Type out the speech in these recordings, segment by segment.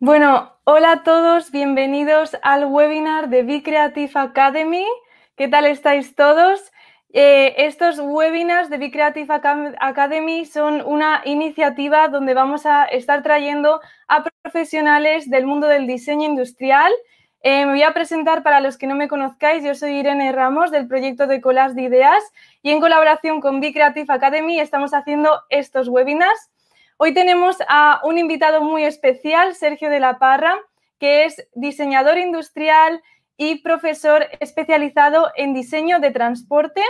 Bueno, hola a todos, bienvenidos al webinar de Be Creative Academy. ¿Qué tal estáis todos? Eh, estos webinars de Be Creative Academy son una iniciativa donde vamos a estar trayendo a profesionales del mundo del diseño industrial. Eh, me voy a presentar para los que no me conozcáis. Yo soy Irene Ramos del proyecto de Colas de Ideas y en colaboración con Be Creative Academy estamos haciendo estos webinars. Hoy tenemos a un invitado muy especial, Sergio de la Parra, que es diseñador industrial y profesor especializado en diseño de transporte.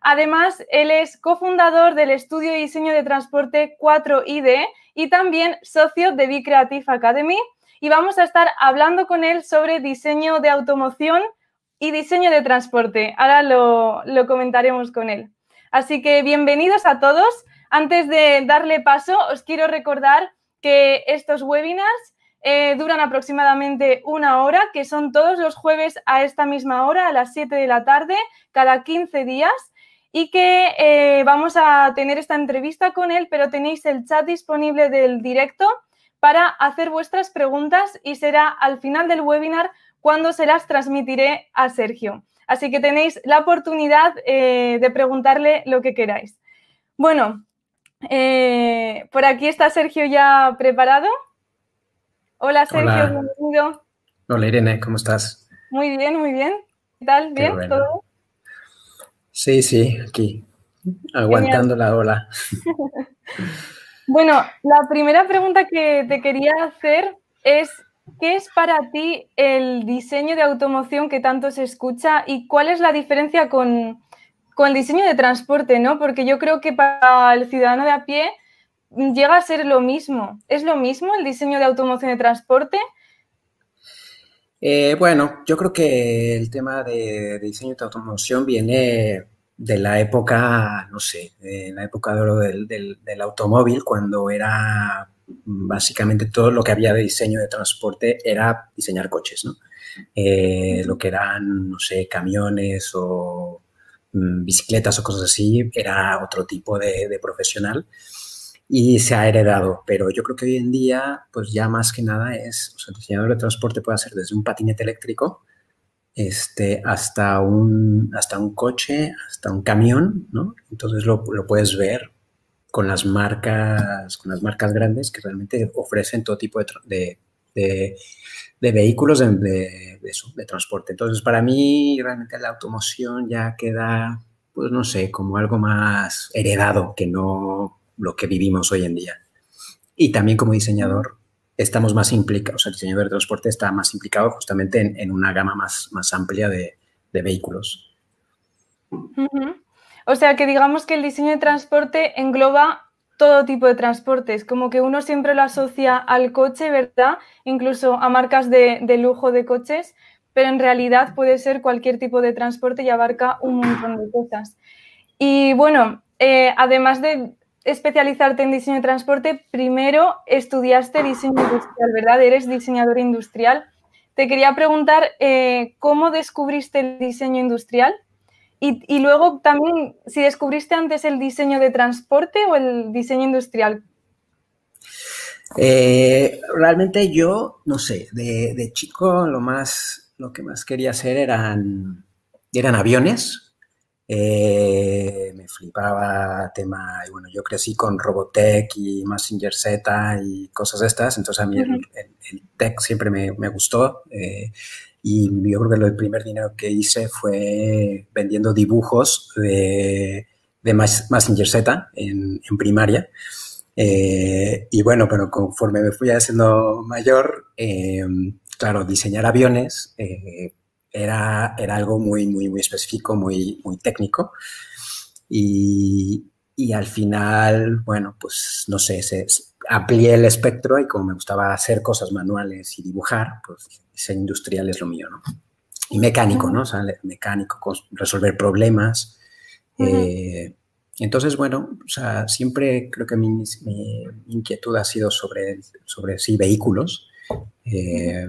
Además, él es cofundador del estudio de diseño de transporte 4ID y también socio de Be Creative Academy. Y vamos a estar hablando con él sobre diseño de automoción y diseño de transporte. Ahora lo, lo comentaremos con él. Así que bienvenidos a todos. Antes de darle paso, os quiero recordar que estos webinars eh, duran aproximadamente una hora, que son todos los jueves a esta misma hora, a las 7 de la tarde, cada 15 días, y que eh, vamos a tener esta entrevista con él, pero tenéis el chat disponible del directo para hacer vuestras preguntas y será al final del webinar cuando se las transmitiré a Sergio. Así que tenéis la oportunidad eh, de preguntarle lo que queráis. Bueno, eh, por aquí está Sergio ya preparado. Hola Sergio, bienvenido. Hola Irene, ¿cómo estás? Muy bien, muy bien. ¿Qué tal? ¿Bien? ¿Todo? Sí, sí, aquí, aguantando la ola. bueno, la primera pregunta que te quería hacer es, ¿qué es para ti el diseño de automoción que tanto se escucha y cuál es la diferencia con, con el diseño de transporte, ¿no? Porque yo creo que para el ciudadano de a pie llega a ser lo mismo. ¿Es lo mismo el diseño de automoción de transporte? Eh, bueno, yo creo que el tema de, diseño de automoción viene de la época, no sé, de la época del, automóvil, cuando era básicamente todo lo que había de diseño de transporte era diseñar coches, ¿no? Eh, lo que eran, no sé, camiones o Mm, bicicletas o cosas así, era otro tipo de, profesional y se ha heredado. Pero yo creo que hoy en día, pues ya más que nada es, o sea, el diseñador de transporte puede hacer desde un patinete eléctrico este, hasta, un, hasta un coche, hasta un camión, ¿no? Entonces lo, lo puedes ver con las marcas, con las marcas grandes que realmente ofrecen todo tipo de, de, de vehículos de, de, transporte. Entonces, para mí, realmente la automoción ya queda, pues no sé, como algo más heredado que no lo que vivimos hoy en día. Y también como diseñador, estamos más implicados, o sea, el diseñador de transporte está más implicado justamente en, una gama más, más amplia de, vehículos. O sea, que digamos que el diseño de transporte engloba todo tipo de transportes, como que uno siempre lo asocia al coche, ¿verdad? Incluso a marcas de, lujo de coches, pero en realidad puede ser cualquier tipo de transporte y abarca un montón de cosas. Y bueno, eh, además de especializarte en diseño de transporte, primero estudiaste diseño industrial, ¿verdad? Eres diseñador industrial. Te quería preguntar, eh, ¿cómo descubriste el diseño industrial? Y, luego también, si descubriste antes el diseño de transporte o el diseño industrial. Eh, realmente yo, no sé, de, chico lo más, lo que más quería hacer eran, eran aviones. Eh, me flipaba tema, y bueno, yo crecí con Robotech y Messenger Z y cosas de estas, entonces a mí el, tech siempre me, gustó. Eh, y yo creo que el primer dinero que hice fue vendiendo dibujos de, de Messenger Z en, en primaria. Eh, y bueno, pero conforme me fui haciendo mayor, eh, claro, diseñar aviones eh, era, era algo muy, muy, muy específico, muy, muy técnico. Y, y al final, bueno, pues no sé, se, amplié el espectro y como me gustaba hacer cosas manuales y dibujar, pues diseño industrial es lo mío, ¿no? Y mecánico, ¿no? O sea, mecánico, resolver problemas. Eh, entonces, bueno, o sea, siempre creo que mi, inquietud ha sido sobre, sobre sí, vehículos. Eh,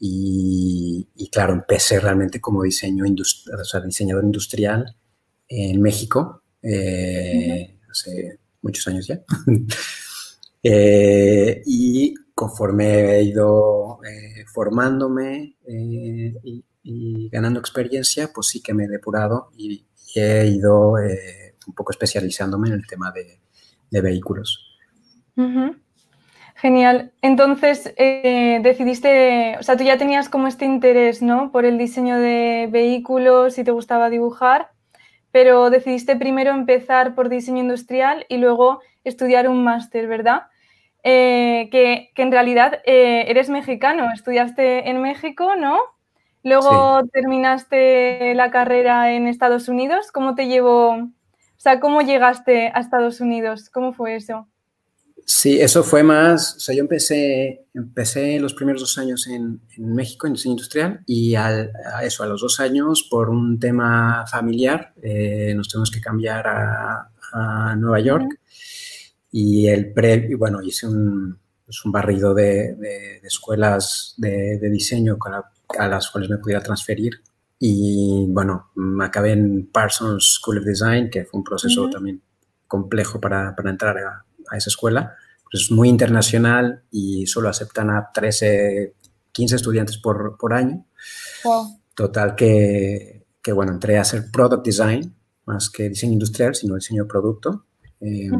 y, claro, empecé realmente como diseño o sea, diseñador industrial en México eh, hace muchos años ya. y conforme he ido eh, formándome eh, y, ganando experiencia, pues sí que me he depurado y, he ido un poco especializándome en el tema de, vehículos. Genial. Entonces, decidiste, o sea, tú ya tenías como este interés, ¿no? Por el diseño de vehículos y te gustaba dibujar, pero decidiste primero empezar por diseño industrial y luego estudiar un máster, ¿verdad? Eh, que, en realidad eh, eres mexicano, estudiaste en México, ¿no? Luego terminaste la carrera en Estados Unidos. ¿Cómo te llevó? O sea, ¿cómo llegaste a Estados Unidos? ¿Cómo fue eso? Sí, eso fue más, o sea, yo empecé, empecé los primeros dos años en, México, en diseño industrial, y a eso, a los dos años, por un tema familiar, eh, nos tuvimos que cambiar a, Nueva York. Y el pre, bueno, hice un, pues un barrido de, de, escuelas de, de diseño a las cuales me pudiera transferir. Y bueno, me acabé en Parsons School of Design, que fue un proceso también complejo para, para entrar a, a, esa escuela. Pues es muy internacional y solo aceptan a 13, 15 estudiantes por, por año. Total que, que, bueno, entré a hacer Product Design, más que diseño industrial, sino diseño de producto. Eh,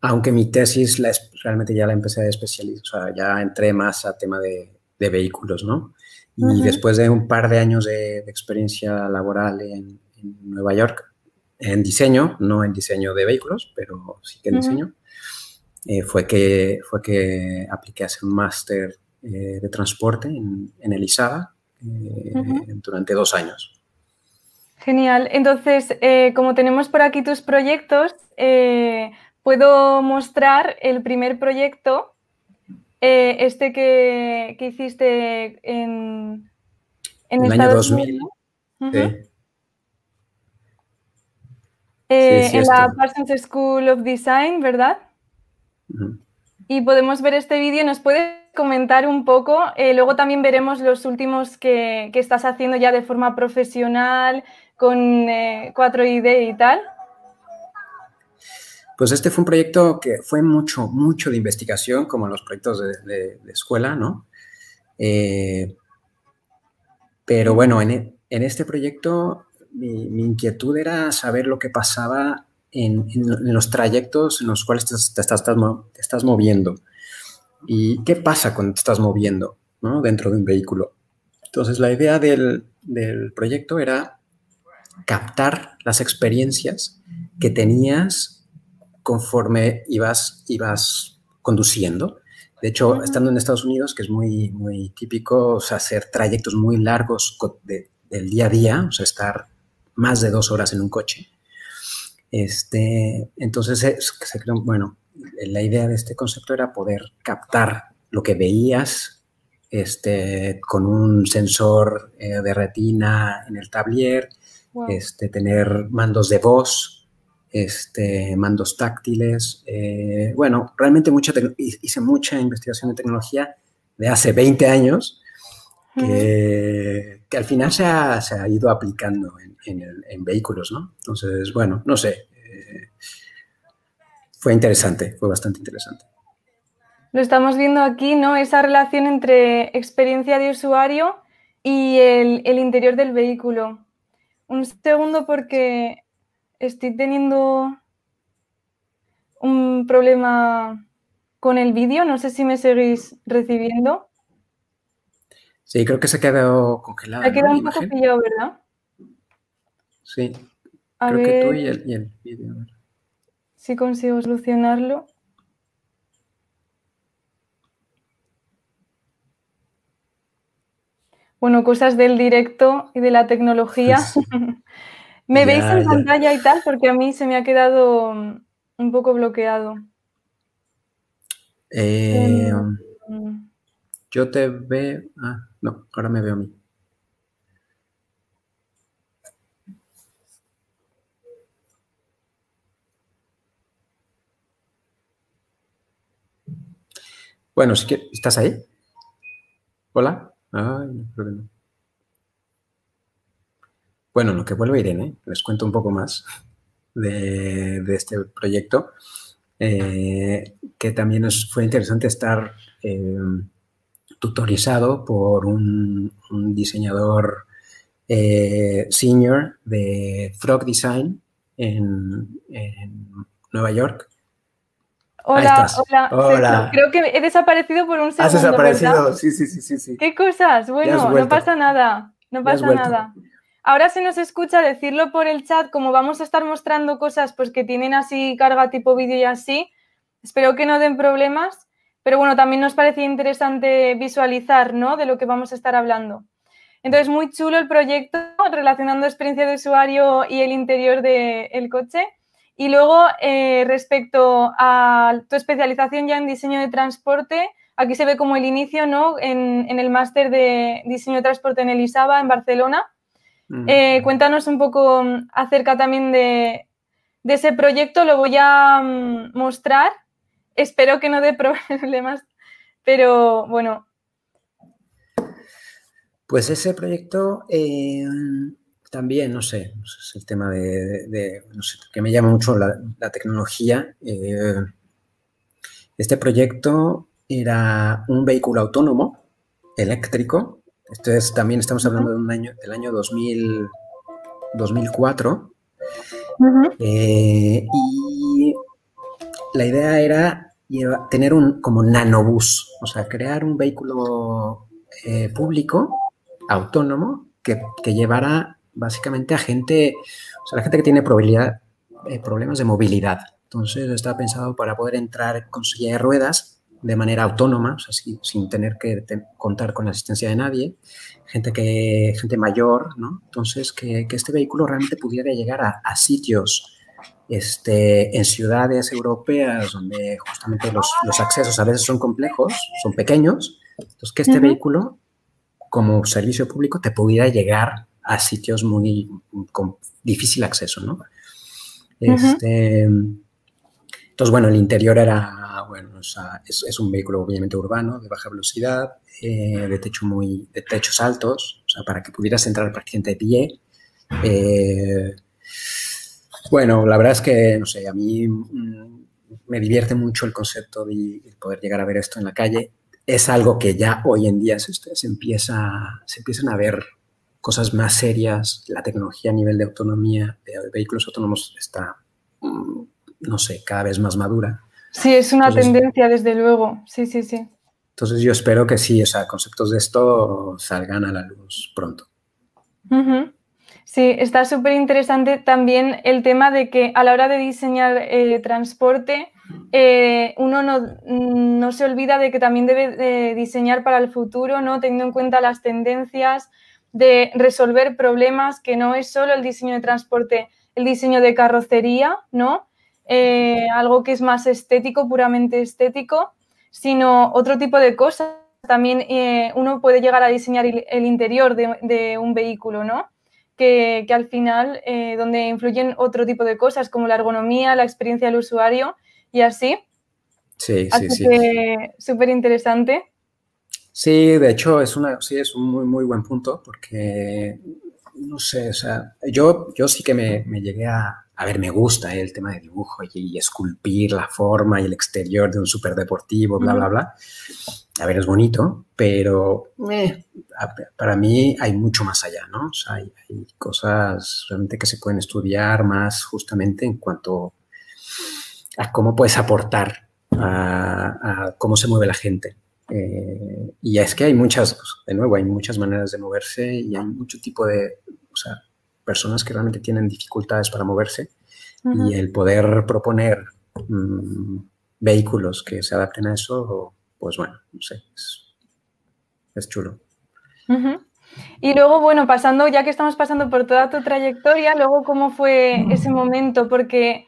aunque mi tesis la, realmente ya la empecé a especializar, o sea, ya entré más a tema de, vehículos, ¿no? Y después de un par de años de, experiencia laboral en, Nueva York, en diseño, no en diseño de vehículos, pero sí que en diseño, eh, fue, que, fue que apliqué a hacer un máster eh, de transporte en, en el eh, durante dos años. Genial. Entonces, como tenemos por aquí tus proyectos, puedo mostrar el primer proyecto, este que, hiciste en, en el año 2000. Eh, en la Parsons School of Design, ¿verdad? Y podemos ver este vídeo. ¿Nos puedes comentar un poco? Eh, luego también veremos los últimos que, que, estás haciendo ya de forma profesional, con 4ID y tal. Pues este fue un proyecto que fue mucho, mucho de investigación, como los proyectos de, escuela, ¿no? Eh, pero bueno, en, este proyecto mi, inquietud era saber lo que pasaba en, los trayectos en los cuales te, estás, te, estás, moviendo. ¿Y qué pasa cuando te estás moviendo ¿no? dentro de un vehículo? Entonces, la idea del, del proyecto era captar las experiencias que tenías conforme ibas, ibas conduciendo. De hecho, estando en Estados Unidos, que es muy, muy típico, o sea, hacer trayectos muy largos del día a día, o sea, estar más de dos horas en un coche. Este, entonces, se creó, bueno, la idea de este concepto era poder captar lo que veías este, con un sensor eh, de retina en el tablier, este, tener mandos de voz este, mandos táctiles. Eh, bueno, realmente mucha hice mucha investigación en tecnología de hace 20 años que, al final se ha, ido aplicando en, vehículos, ¿no? Entonces, bueno, no sé. Eh, fue interesante, fue bastante interesante. Lo estamos viendo aquí, ¿no? Esa relación entre experiencia de usuario y el, el interior del vehículo. Un segundo porque estoy teniendo un problema con el vídeo. No sé si me seguís recibiendo. Sí, creo que se ha quedado congelado. Se ha quedado un poco pillado, ¿verdad? Sí. creo que tú y el, vídeo. Si consigo solucionarlo. Bueno, cosas del directo y de la tecnología. ¿Me veis en pantalla y tal? Porque a mí se me ha quedado mm, un poco bloqueado. Eh, mm. yo te veo. Ah, no, ahora me veo a mí. Bueno, si quieres, ¿estás ahí? Hola. Ay, no, creo que no. Bueno, lo que vuelve Irene, les cuento un poco más de, este proyecto. Eh, que también fue interesante estar eh, tutorizado por un, diseñador eh, senior de Frog Design en, Nueva York. Hola, hola, Creo que he desaparecido por un segundo. Has desaparecido, sí, sí, sí, sí. ¿Qué cosas? Bueno, no pasa nada, no pasa nada. Ahora se nos escucha decirlo por el chat, como vamos a estar mostrando cosas pues que tienen así carga tipo vídeo y así, espero que no den problemas, pero bueno, también nos parecía interesante visualizar, ¿no? De lo que vamos a estar hablando. Entonces, muy chulo el proyecto relacionando experiencia de usuario y el interior del coche. Y luego, eh, respecto a tu especialización ya en diseño de transporte, aquí se ve como el inicio, ¿no? En, en el máster de diseño de transporte en Elisaba, en Barcelona. Eh, cuéntanos un poco mm, acerca también de, ese proyecto, lo voy a mm, mostrar. Espero que no dé problemas, pero bueno. Pues ese proyecto eh, también, no sé, es el tema de, no sé, que me llama mucho la, tecnología. Eh, este proyecto era un vehículo autónomo eléctrico entonces, también estamos hablando de un año, del año 2000, 2004. Eh, y la idea era tener un como nanobús, o sea, crear un vehículo eh, público, autónomo, que, llevara básicamente a gente, o sea, la gente que tiene probabilidad, eh, problemas de movilidad. Entonces, está pensado para poder entrar con silla de ruedas de manera autónoma, o sea, sin, tener que contar con la asistencia de nadie, gente, que, gente mayor, ¿no? Entonces, que, este vehículo realmente pudiera llegar a, sitios este, en ciudades europeas donde justamente los, accesos a veces son complejos, son pequeños, entonces que este vehículo como servicio público te pudiera llegar a sitios muy con difícil acceso, ¿no? Este, entonces, bueno, el interior era bueno, es, un vehículo obviamente urbano, de baja velocidad, eh, de, techo muy, de techos altos, o sea, para que pudieras entrar prácticamente de pie. Eh, bueno, la verdad es que, no sé, a mí mm, me divierte mucho el concepto de, poder llegar a ver esto en la calle. Es algo que ya hoy en día se, empieza, se empiezan a ver cosas más serias. La tecnología a nivel de autonomía de vehículos autónomos está, mm, no sé, cada vez más madura. Sí, es una tendencia, desde luego. Sí, sí, sí. Entonces yo espero que sí, o sea, conceptos de esto salgan a la luz pronto. Sí, está súper interesante también el tema de que a la hora de diseñar eh, transporte, eh, uno no, se olvida de que también debe diseñar para el futuro, ¿no? Teniendo en cuenta las tendencias de resolver problemas, que no es solo el diseño de transporte, el diseño de carrocería, ¿no? Eh, algo que es más estético, puramente estético, sino otro tipo de cosas. También eh, uno puede llegar a diseñar el interior de, un vehículo, ¿no? Que, al final, eh, donde influyen otro tipo de cosas como la ergonomía, la experiencia del usuario y así. Sí, sí, sí. Súper interesante. Sí, de hecho es, una, sí, es un muy, muy buen punto porque, no sé, o sea, yo, yo sí que me llegué a, a ver, me gusta el tema de dibujo y, esculpir la forma y el exterior de un superdeportivo, bla, bla, bla. A ver, es bonito, pero eh, para mí hay mucho más allá, ¿no? O sea, hay, cosas realmente que se pueden estudiar más justamente en cuanto a cómo puedes aportar a, cómo se mueve la gente. Eh, y es que hay muchas, pues, de nuevo, hay muchas maneras de moverse y hay mucho tipo de, o sea, personas que realmente tienen dificultades para moverse y el poder proponer mm, vehículos que se adapten a eso, pues bueno, no sé, es, chulo. Y luego, bueno, pasando, ya que estamos pasando por toda tu trayectoria, luego cómo fue ese momento, porque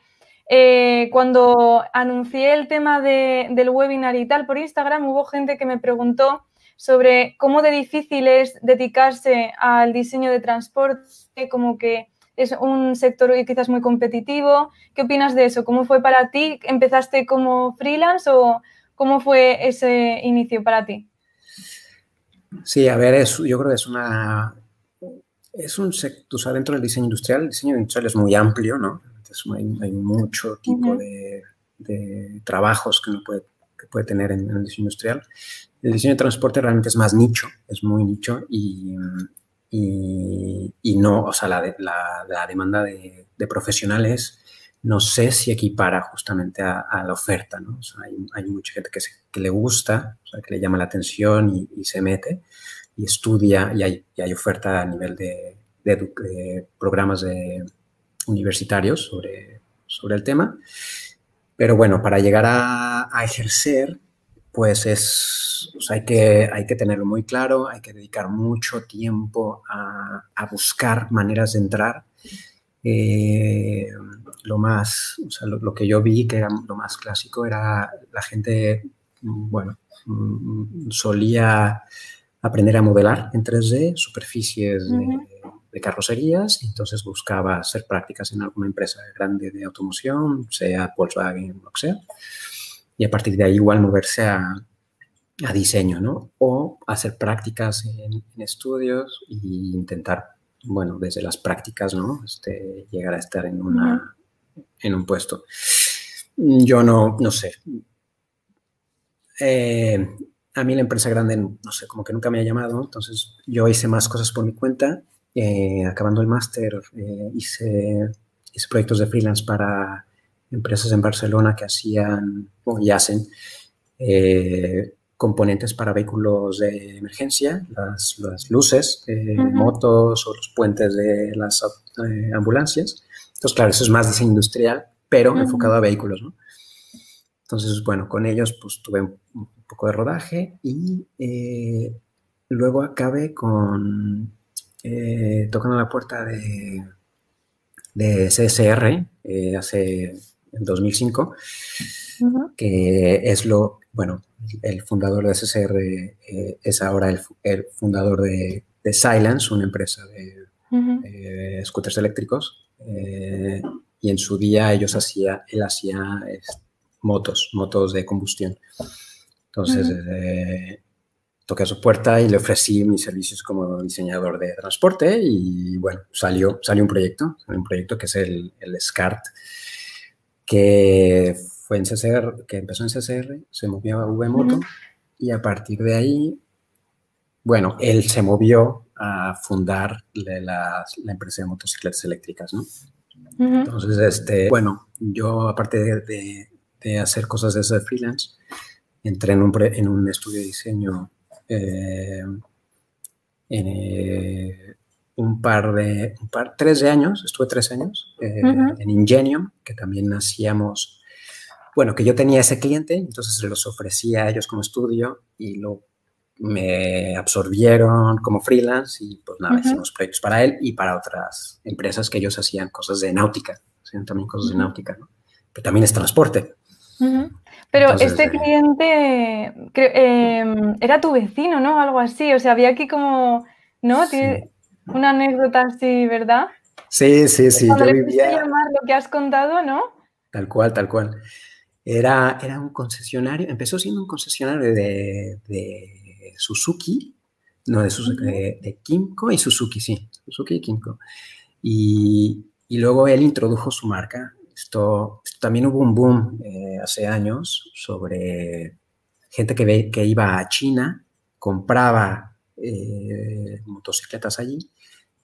eh, cuando anuncié el tema del webinar y tal por Instagram, hubo gente que me preguntó sobre cómo de difícil es dedicarse al diseño de transporte, como que es un sector quizás muy competitivo. ¿Qué opinas de eso? ¿Cómo fue para ti? ¿Empezaste como freelance o cómo fue ese inicio para ti? Sí, a ver, yo creo que es una... Es un sector, dentro del diseño industrial, el diseño industrial es muy amplio, ¿no? hay, mucho tipo de, trabajos que uno puede, puede tener en, el diseño industrial. El diseño de transporte realmente es más nicho, es muy nicho y, y, no, o sea, la, la, demanda de, profesionales no sé si equipara justamente a, la oferta, ¿no? O sea, hay, hay, mucha gente que, que, le gusta, o sea, que le llama la atención y, se mete y estudia y hay, y hay oferta a nivel de, de, programas de, universitarios sobre, sobre el tema. Pero bueno, para llegar a, a ejercer, pues es, hay, que, hay que tenerlo muy claro, hay que dedicar mucho tiempo a, a buscar maneras de entrar. Eh, lo más, o sea, lo, que yo vi que era lo más clásico era la gente, bueno, mm, solía aprender a modelar en 3D superficies de, carrocerías, entonces buscaba hacer prácticas en alguna empresa grande de automoción, sea Volkswagen, o sea, y a partir de ahí igual moverse a, a diseño, ¿no? O hacer prácticas en, estudios e intentar, bueno, desde las prácticas, ¿no? Este, llegar a estar en, una, en un puesto. Yo no, no sé. Eh, a mí la empresa grande, no sé, como que nunca me ha llamado, entonces yo hice más cosas por mi cuenta. Eh, acabando el máster, eh, hice, hice, proyectos de freelance para empresas en Barcelona que hacían o y hacen eh, componentes para vehículos de emergencia, las, las luces, motos o los puentes de las ambulancias. Entonces, claro, eso es más diseño industrial, pero enfocado a vehículos, ¿no? Entonces, bueno, con ellos pues tuve un poco de rodaje y eh, luego acabé con eh, tocando la puerta de, de CSR eh, hace en 2005, que es lo, bueno, el fundador de CSR es ahora el, fundador de, Silence, una empresa de scooters eléctricos, y en su día ellos hacía, él hacía motos, motos de combustión. Entonces, eh, toqué a su puerta y le ofrecí mis servicios como diseñador de transporte y bueno, salió, salió un proyecto, un proyecto que es el, el SCART, que fue en CCR, que empezó en CCR, se movió a V-Moto y a partir de ahí, bueno, él se movió a fundar la, la empresa de motocicletas eléctricas, ¿no? Entonces, este, bueno, yo aparte de, de hacer cosas de ese freelance. Entré en un, en un estudio de diseño eh, en eh, un par de, un par, tres de años, estuve tres años eh, en Ingenium, que también hacíamos, bueno, que yo tenía ese cliente, entonces se los ofrecía a ellos como estudio y lo, me absorbieron como freelance y pues nada, hicimos proyectos para él y para otras empresas que ellos hacían cosas de náutica, hacían también cosas de náutica, ¿no? que también es transporte. Pero este eh, cliente em, era tu vecino, ¿no? Algo así. O sea, había aquí como, ¿no? Una anécdota así, ¿verdad? Sí, sí, sí. Yo vivía... llamar lo que has contado, ¿no? Tal cual, tal cual. Era, era un concesionario, empezó siendo un concesionario de, Suzuki, no, de, Suzuki, de, Kimco y Suzuki, sí, Suzuki y Kimco. Y, y luego él introdujo su marca esto, también hubo un boom eh, hace años sobre gente que, ve, que iba a China, compraba eh, motocicletas allí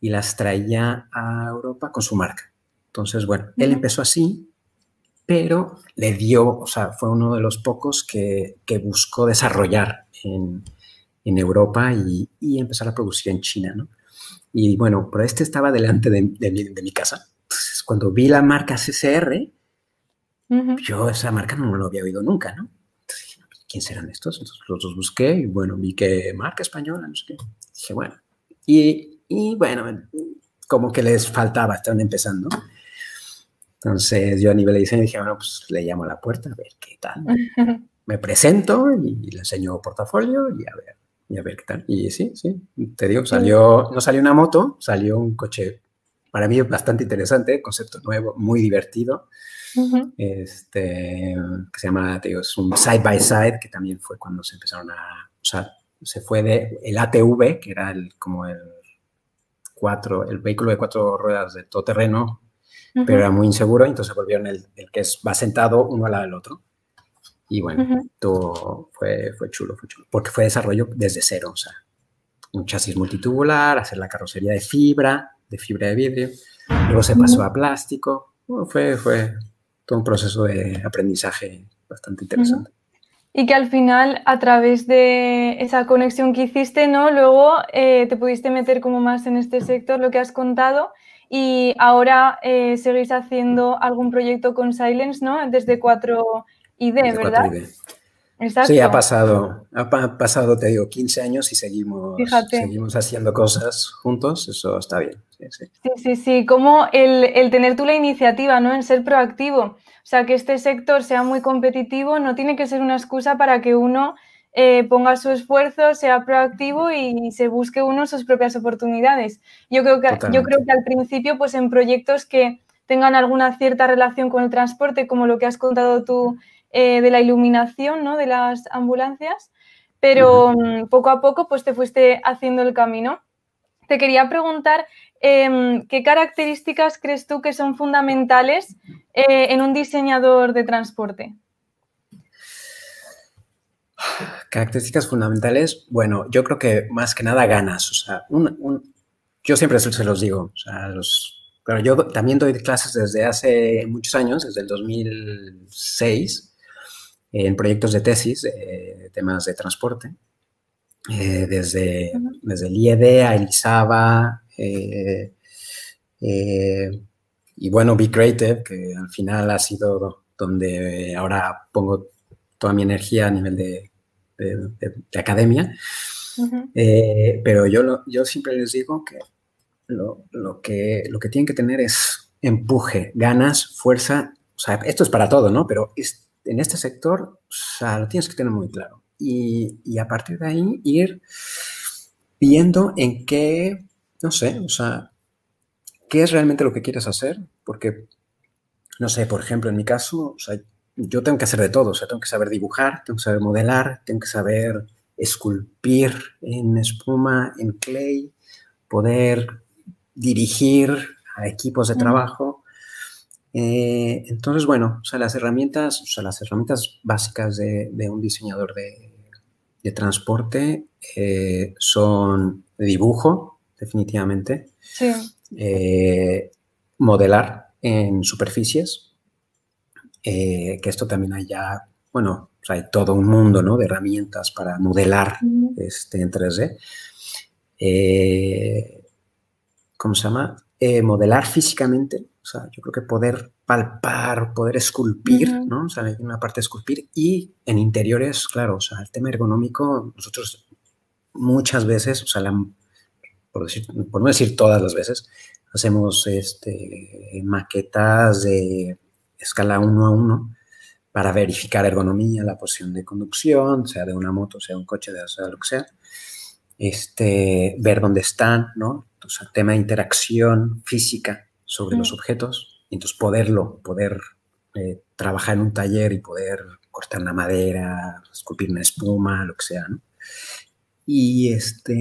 y las traía a Europa con su marca. Entonces, bueno, él empezó así, pero le dio, o sea, fue uno de los pocos que, que buscó desarrollar en, en Europa y, y, empezar a producir en China, ¿no? Y bueno, pero este estaba delante de, de, de mi casa cuando vi la marca CCR, yo esa marca no lo había oído nunca, ¿no? Entonces ¿quién serán estos? Entonces los dos busqué y bueno, vi que marca española, no sé qué. Dije, bueno. Y, y bueno, como que les faltaba, estaban empezando. Entonces yo a nivel de diseño dije, bueno, pues le llamo a la puerta a ver qué tal. Me presento y le enseño portafolio y a ver, y a ver qué tal. Y sí, sí, te digo, salió, no salió una moto, salió un coche para mí es bastante interesante, concepto nuevo, muy divertido, este, que se llama, te digo, es un side by side, que también fue cuando se empezaron a, o sea, se fue de el ATV, que era el, como el cuatro, el vehículo de cuatro ruedas de todo terreno, pero era muy inseguro, entonces volvieron el, el, que va sentado uno al lado del otro. Y bueno, todo fue, fue chulo, fue chulo, porque fue desarrollo desde cero, o sea, un chasis multitubular, hacer la carrocería de fibra, de fibra de vidrio, luego se pasó a plástico, fue, fue todo un proceso de aprendizaje bastante interesante. Y que al final, a través de esa conexión que hiciste, ¿no? Luego eh, te pudiste meter como más en este sector, lo que has contado, y ahora eh, seguís haciendo algún proyecto con Silence, ¿no? Desde 4ID, ¿verdad? 4ID. Sí, ha pasado, ha pasado, te digo, 15 años y seguimos, seguimos haciendo cosas juntos, eso está bien. Sí, sí, sí, sí, sí. como el, el, tener tú la iniciativa, ¿no? En ser proactivo. O sea, que este sector sea muy competitivo no tiene que ser una excusa para que uno eh, ponga su esfuerzo, sea proactivo y se busque uno sus propias oportunidades. Yo creo que, yo creo que al principio, pues en proyectos que tengan alguna cierta relación con el transporte, como lo que has contado tú eh, de la iluminación ¿no? de las ambulancias, pero mm, poco a poco pues te fuiste haciendo el camino. Te quería preguntar em, qué características crees tú que son fundamentales eh, en un diseñador de transporte. Características fundamentales, bueno, yo creo que más que nada ganas. O sea, yo siempre se los digo, o sea, los, pero yo también doy clases desde hace muchos años, desde el 2006, en proyectos de tesis, eh, temas de transporte, eh, desde, desde el IED a Elisaba, eh, y bueno, Be Creative, que al final ha sido donde ahora pongo toda mi energía a nivel de, de, academia. pero yo, yo siempre les digo que lo, lo que lo que tienen que tener es empuje, ganas, fuerza. O sea, esto es para todo, ¿no? Pero es, en este sector, o sea, lo tienes que tener muy claro. Y, y, a partir de ahí ir viendo en qué, no sé, o sea, qué es realmente lo que quieres hacer, porque, no sé, por ejemplo, en mi caso, o sea, yo tengo que hacer de todo, o sea, tengo que saber dibujar, tengo que saber modelar, tengo que saber esculpir en espuma, en clay, poder dirigir a equipos de trabajo, eh, entonces, bueno, o sea, las herramientas, o sea, las herramientas básicas de, un diseñador de, transporte eh, son dibujo, definitivamente. Sí. Eh, modelar en superficies, que esto también hay ya, bueno, hay todo un mundo ¿no? de herramientas para modelar este, en 3D. ¿Cómo se llama? modelar físicamente o sea, yo creo que poder palpar, poder esculpir, ¿no? O sea, hay una parte de esculpir y en interiores, claro, o sea, el tema ergonómico, nosotros muchas veces, o sea, por, decir, por no decir todas las veces, hacemos este, maquetas de escala 1 a 1 para verificar ergonomía, la posición de conducción, sea de una moto, sea un coche, sea lo que sea. Este, ver dónde están, ¿no? O sea, tema de interacción física sobre los mm. objetos y entonces poderlo, poder eh, trabajar en un taller y poder cortar una madera, esculpir una espuma, lo que sea, ¿no? Y este...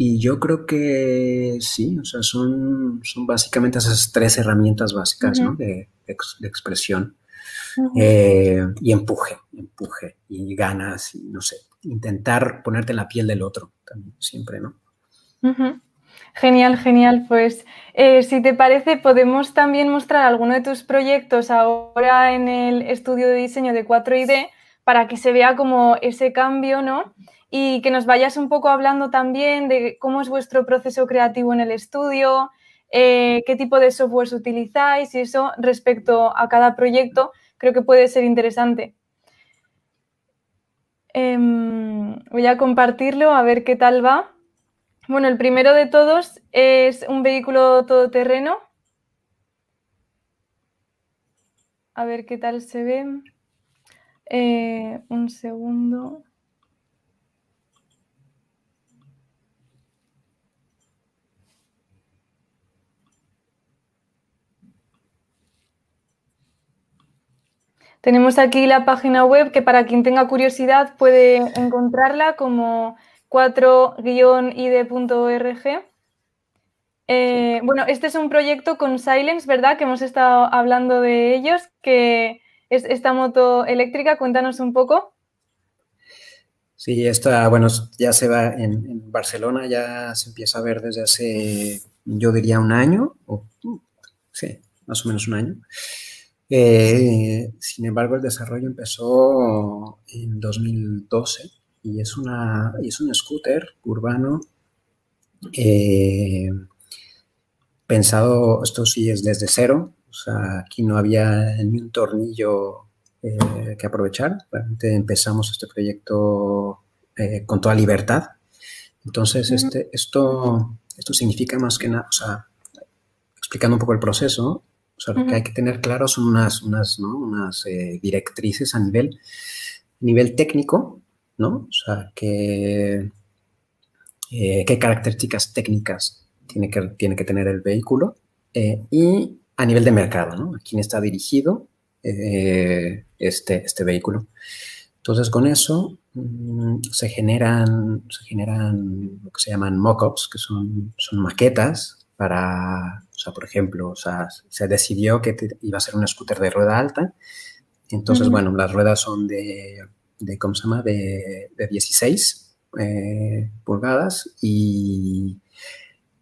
Y yo creo que sí, o sea, son, son básicamente esas tres herramientas básicas, ¿no? De, expresión. Eh, y empuje, empuje, y ganas, y no sé, intentar ponerte en la piel del otro también, siempre, ¿no? Genial, genial. Pues eh, si te parece, podemos también mostrar alguno de tus proyectos ahora en el estudio de diseño de 4ID para que se vea como ese cambio, ¿no? Y que nos vayas un poco hablando también de cómo es vuestro proceso creativo en el estudio, eh, qué tipo de software utilizáis y eso respecto a cada proyecto, creo que puede ser interesante. Em, voy a compartirlo a ver qué tal va. Bueno, el primero de todos es un vehículo todoterreno. A ver qué tal se ve. Eh, un segundo. Tenemos aquí la página web que para quien tenga curiosidad puede encontrarla como 4-id.org Eh, bueno, este es un proyecto con Silence, ¿verdad? Que hemos estado hablando de ellos, que es esta moto eléctrica. Cuéntanos un poco. Sí, esta, bueno, ya se va en, Barcelona, ya se empieza a ver desde hace, yo diría, un año, o sí, más o menos un año. Eh, sin embargo, el desarrollo empezó en 2012 y es, una, es un scooter urbano eh, pensado, esto sí es desde cero, o sea, aquí no había ni un tornillo eh, que aprovechar. Realmente empezamos este proyecto eh, con toda libertad. Entonces, este, esto, esto significa más que nada, o sea, explicando un poco el proceso, o sea, lo que hay que tener claro son unas, unas, ¿no? unas eh, directrices a nivel, nivel técnico, ¿no? O sea, que, qué características técnicas tiene que, tiene que tener el vehículo y a nivel de mercado, ¿no? A quién está dirigido eh, este, este vehículo. Entonces, con eso mm, se, generan, se generan lo que se llaman mockups, que son, son maquetas para, o sea, por ejemplo, o sea, se decidió que iba a ser un scooter de rueda alta. Entonces, bueno, las ruedas son de, de, ¿cómo se llama? De, de 16 eh, pulgadas y,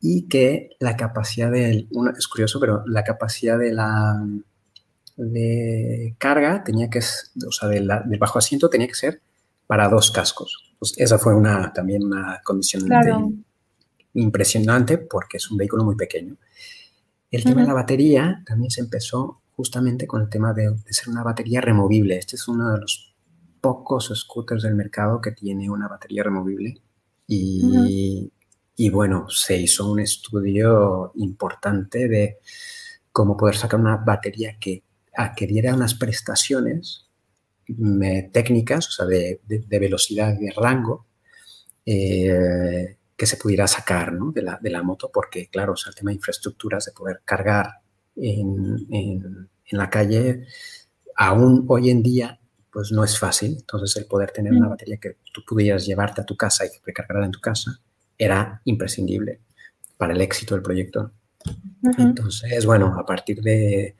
y que la capacidad del, es curioso, pero la capacidad de la de carga tenía que, o sea, del bajo asiento tenía que ser para dos cascos. Pues esa fue una, también una condición impresionante porque es un vehículo muy pequeño. El tema de la batería también se empezó justamente con el tema de, ser una batería removible. Este es uno de los pocos scooters del mercado que tiene una batería removible y, y bueno, se hizo un estudio importante de cómo poder sacar una batería que a que diera unas prestaciones mm, técnicas, o sea, de, velocidad, de rango, eh, que se pudiera sacar de, la, moto, porque claro, o sea, el tema de infraestructuras, de poder cargar en, la calle, aún hoy en día, pues no es fácil. Entonces, el poder tener una mm. batería que tú pudieras llevarte a tu casa y recargarla en tu casa era imprescindible para el éxito del proyecto. Entonces, bueno, a partir de,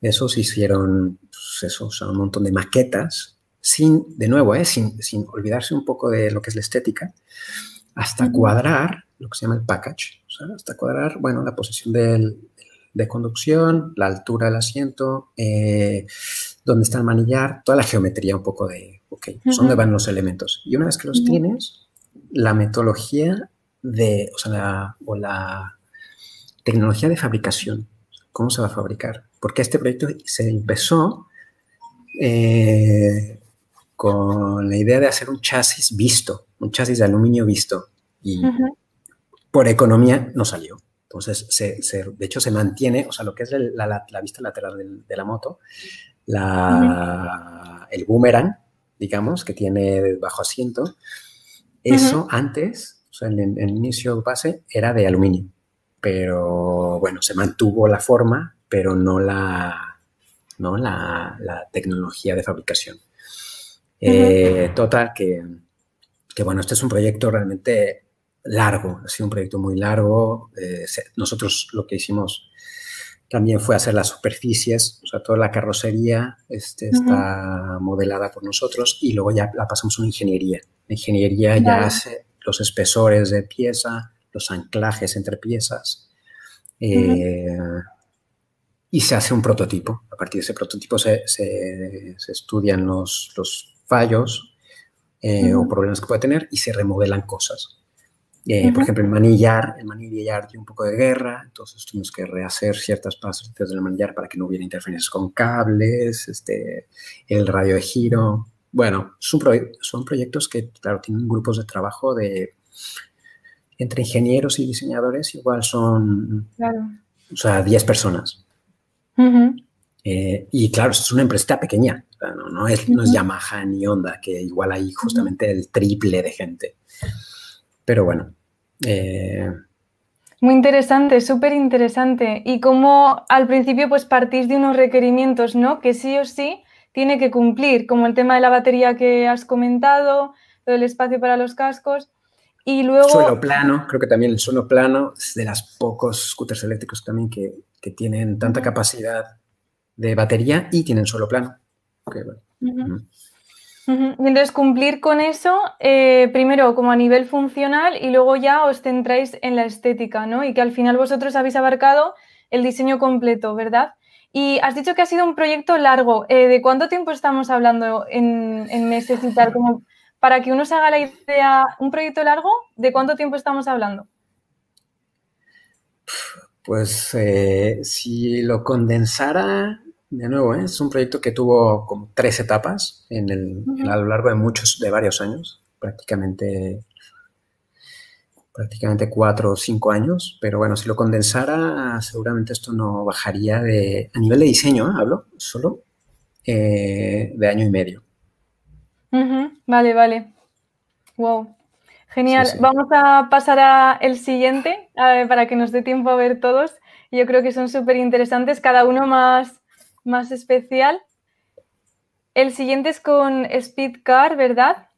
eso se hicieron pues un montón de maquetas, sin, de nuevo, ¿eh? sin, sin, olvidarse un poco de lo que es la estética, hasta cuadrar lo que se llama el package, hasta cuadrar, bueno, la posición del, de conducción, la altura del asiento, eh, dónde está el manillar, toda la geometría un poco de, ok, dónde van los elementos. Y una vez que los tienes, la metodología de, o sea, la, o la tecnología de fabricación, cómo se va a fabricar porque este proyecto se empezó eh, con la idea de hacer un chasis visto, un chasis de aluminio visto, y por economía no salió. Entonces, de hecho, se mantiene, o sea, lo que es la, vista lateral de, la moto, el boomerang, digamos, que tiene bajo asiento, eso antes, o sea, en, en el inicio base, era de aluminio, pero bueno, se mantuvo la forma pero no la, ¿no? la, tecnología de fabricación. Eh, total, que, bueno, este es un proyecto realmente largo, ha sido un proyecto muy largo. Eh, nosotros lo que hicimos también fue hacer las superficies, o sea, toda la carrocería este, está modelada por nosotros y luego ya la pasamos a una ingeniería. La ingeniería ya hace los espesores de pieza, los anclajes entre piezas. Eh, y se hace un prototipo. A partir de ese prototipo se, se, estudian los, los fallos eh, o problemas que puede tener y se remodelan cosas. Eh, por ejemplo, el manillar, el manillar tiene un poco de guerra, entonces tuvimos que rehacer ciertas partes del manillar para que no hubiera interferencias con cables, este, el radio de giro. Bueno, son, son proyectos que, claro, tienen grupos de trabajo de entre ingenieros y diseñadores, igual son, o sea, 10 personas. Eh, y claro, es una empresa pequeña, no, es, no, es, Yamaha ni Honda, que igual hay justamente el triple de gente. Pero bueno. Eh, Muy interesante, súper interesante. Y como al principio pues partís de unos requerimientos, ¿no? Que sí o sí tiene que cumplir, como el tema de la batería que has comentado, el espacio para los cascos. Y luego... Suelo plano, creo que también el suelo plano es de los pocos scooters eléctricos también que, que tienen tanta capacidad de batería y tienen suelo plano. Entonces, cumplir con eso, eh, primero como a nivel funcional y luego ya os centráis en la estética, ¿no? Y que al final vosotros habéis abarcado el diseño completo, ¿verdad? Y has dicho que ha sido un proyecto largo. Eh, ¿De cuánto tiempo estamos hablando en, necesitar? Como para que uno se haga la idea, un proyecto largo, ¿de cuánto tiempo estamos hablando? Pues eh, si lo condensara, de nuevo, ¿eh? es un proyecto que tuvo como tres etapas en el, a lo largo de muchos, de varios años, prácticamente prácticamente cuatro o cinco años, pero bueno, si lo condensara, seguramente esto no bajaría de, a nivel de diseño, ¿eh? hablo, solo eh, de año y medio. Vale, vale. Wow. Genial. Vamos a pasar a el siguiente para que nos dé tiempo a ver todos. Yo creo que son súper interesantes, cada uno más, más especial. El siguiente es con Speedcar, ¿verdad?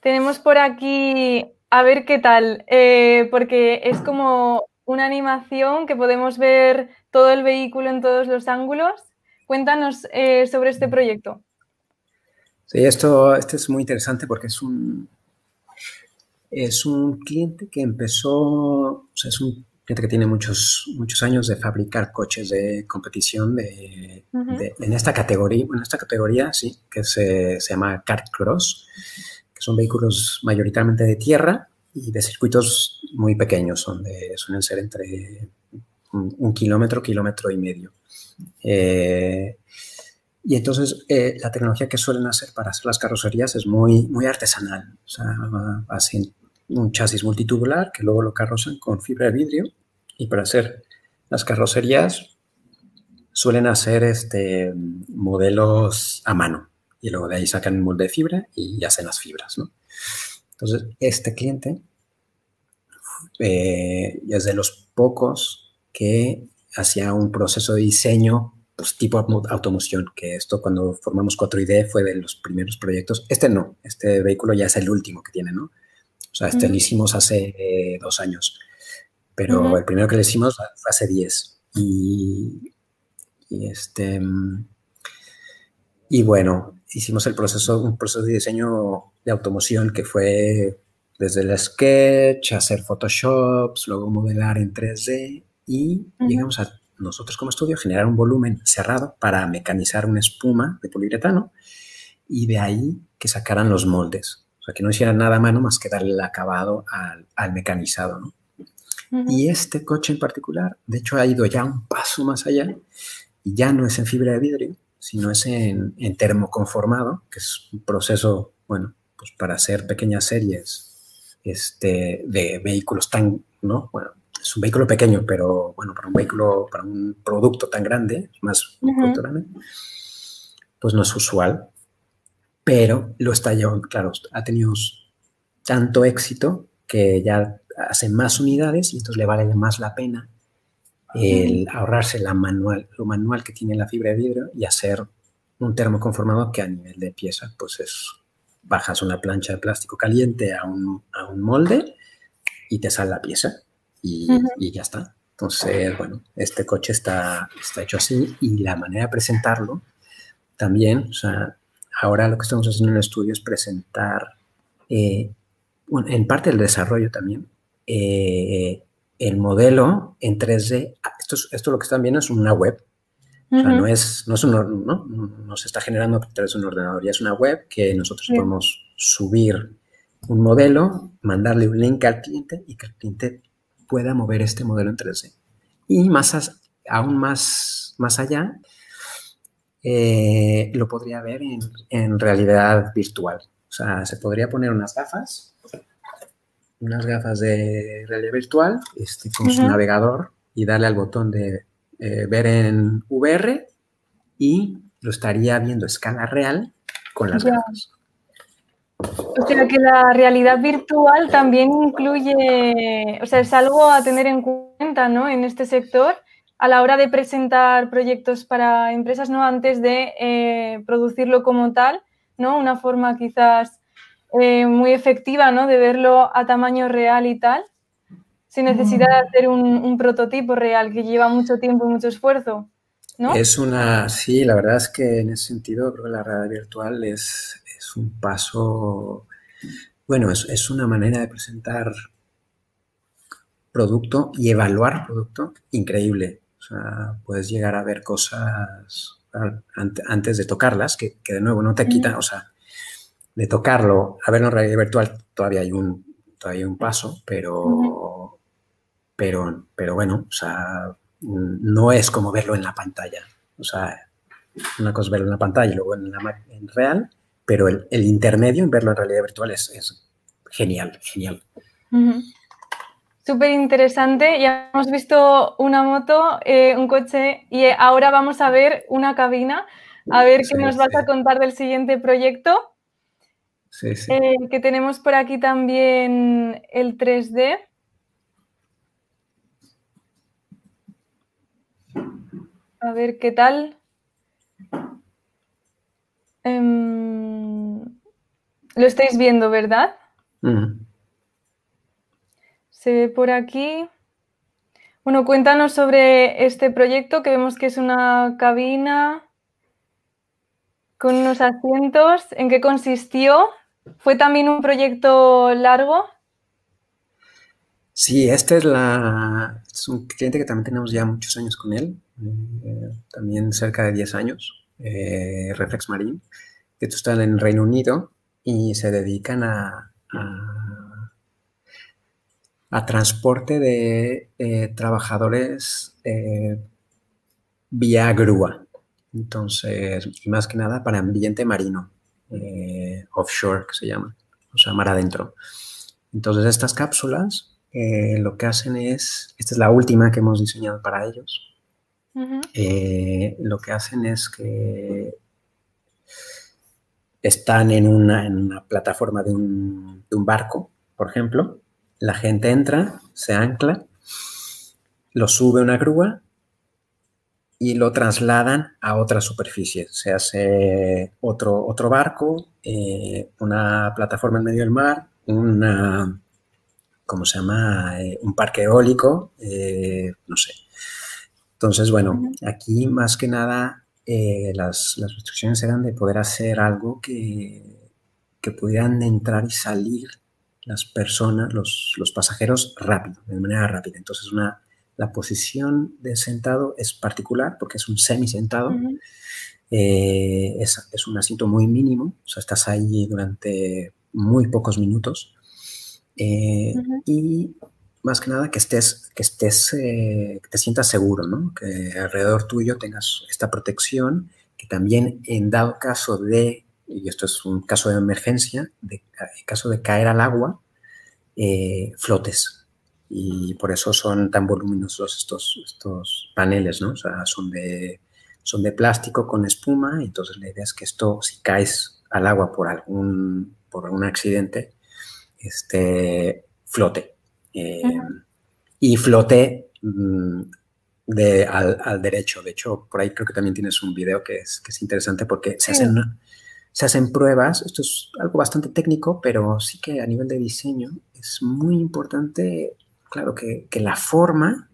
Tenemos por aquí a ver qué tal, eh, porque es como una animación que podemos ver todo el vehículo en todos los ángulos. Cuéntanos eh, sobre este proyecto. Sí, esto este es muy interesante porque es un, es un cliente que empezó, o sea, es un cliente que tiene muchos, muchos años de fabricar coches de competición de, en esta categoría, en esta categoría, sí, que se, se llama Kart Cross son vehículos mayoritariamente de tierra y de circuitos muy pequeños, son suelen ser entre un, kilómetro, kilómetro y medio. Eh, y entonces eh, la tecnología que suelen hacer para hacer las carrocerías es muy, muy artesanal. O sea, hacen un chasis multitubular que luego lo carrozan con fibra de vidrio y para hacer las carrocerías suelen hacer este, modelos a mano y luego de ahí sacan el molde de fibra y hacen las fibras, ¿no? Entonces, este cliente eh, es de los pocos que hacía un proceso de diseño pues, tipo automoción, que esto cuando formamos 4ID fue de los primeros proyectos. Este no, este vehículo ya es el último que tiene, ¿no? O sea, este lo hicimos hace eh, dos años, pero el primero que le hicimos fue hace 10. Y, y este... Y bueno, hicimos el proceso, un proceso de diseño de automoción que fue desde el sketch, hacer photoshops, luego modelar en 3D y llegamos a nosotros como estudio generar un volumen cerrado para mecanizar una espuma de poliuretano y de ahí que sacaran los moldes. O sea, que no hicieran nada a mano más que darle el acabado al, mecanizado, ¿no? Y este coche en particular, de hecho, ha ido ya un paso más allá y ya no es en fibra de vidrio, sino es en, termoconformado, que es un proceso, bueno, pues para hacer pequeñas series este, de vehículos tan, ¿no? Bueno, es un vehículo pequeño, pero bueno, para un vehículo, para un producto tan grande, más pues no es usual, pero lo está llevando, claro, ha tenido tanto éxito que ya hace más unidades y entonces le vale más la pena el ahorrarse la manual, lo manual que tiene la fibra de vidrio y hacer un termoconformado que a nivel de pieza, pues es, bajas una plancha de plástico caliente a un, a un molde y te sale la pieza y, y, ya está. Entonces, bueno, este coche está, está hecho así y la manera de presentarlo también, o sea, ahora lo que estamos haciendo en el estudio es presentar, eh, en parte el desarrollo también, eh, el modelo en 3D, esto, esto lo que están viendo es una web. O sea, no es, no, es un, no, no, se está generando a través de un ordenador, ya es una web que nosotros podemos subir un modelo, mandarle un link al cliente y que el cliente pueda mover este modelo en 3D. Y más, aún más, más allá, eh, lo podría ver en, en realidad virtual. O sea, se podría poner unas gafas unas gafas de realidad virtual este, con su navegador y darle al botón de eh, ver en VR y lo estaría viendo a escala real con las gafas. O sea que la realidad virtual también incluye, o sea, es algo a tener en cuenta, ¿no? En este sector a la hora de presentar proyectos para empresas, ¿no? Antes de eh, producirlo como tal, ¿no? Una forma quizás eh, muy efectiva, ¿no? De verlo a tamaño real y tal, sin necesidad de hacer un, prototipo real que lleva mucho tiempo y mucho esfuerzo, ¿no? Es una, sí, la verdad es que en ese sentido creo que la realidad virtual es, es un paso, bueno, es, es una manera de presentar producto y evaluar producto increíble. O sea, puedes llegar a ver cosas antes de tocarlas, que, de nuevo no te quita, o sea, de tocarlo a verlo en realidad virtual todavía hay un, todavía un paso, pero, pero, pero bueno, o sea, no es como verlo en la pantalla. O sea, una cosa es verlo en la pantalla y luego en, la, en real, pero el, intermedio en verlo en realidad virtual es, genial, genial. Súper interesante. Ya hemos visto una moto, eh, un coche y ahora vamos a ver una cabina. A ver qué nos vas a contar del siguiente proyecto. Sí, sí. Eh, que tenemos por aquí también el 3D. A ver qué tal. Em, lo estáis viendo, ¿verdad? Se ve por aquí. Bueno, cuéntanos sobre este proyecto que vemos que es una cabina con unos asientos. ¿En qué consistió? ¿Fue también un proyecto largo? Sí, este es, un cliente que también tenemos ya muchos años con él, eh, también cerca de 10 años, eh, Reflex Marine, que están en Reino Unido y se dedican a a transporte de eh, trabajadores vía grúa. Entonces, más que nada para ambiente marino, eh, offshore, que se llama, o sea, mar adentro. Entonces, estas cápsulas lo que hacen es, esta es la última que hemos diseñado para ellos, lo que hacen es que están en una, plataforma de un, de un barco, por ejemplo, la gente entra, se ancla, lo sube una grúa y lo trasladan a otra superficie. Se hace otro, otro barco, eh, una plataforma en medio del mar, una, ¿cómo se llama? Eh, un parque eólico, eh, no sé. Entonces, bueno, aquí más que nada las, las, restricciones eran de poder hacer algo que, que pudieran entrar y salir las personas, los, pasajeros rápido, de manera rápida. Entonces, una, la posición de sentado es particular porque es un semi-sentado. Eh, es, un asiento muy mínimo, o sea, estás ahí durante muy pocos minutos. Eh, y más que nada que estés, que estés, eh, que te sientas seguro, ¿no? Que alrededor tuyo tengas esta protección, que también en dado caso de y esto es un caso de emergencia, de, en caso de caer al agua, eh, flotes. Y por eso son tan voluminosos estos, estos paneles, ¿no? O sea, son de, son de plástico con espuma, y entonces la idea es que esto, si caes al agua por algún, por algún accidente, este, flote. Eh, y flote mm, de, al, derecho. De hecho, por ahí creo que también tienes un video que es, que es interesante porque se hacen se hacen pruebas, esto es algo bastante técnico, pero sí que a nivel de diseño es muy importante, claro, que, la forma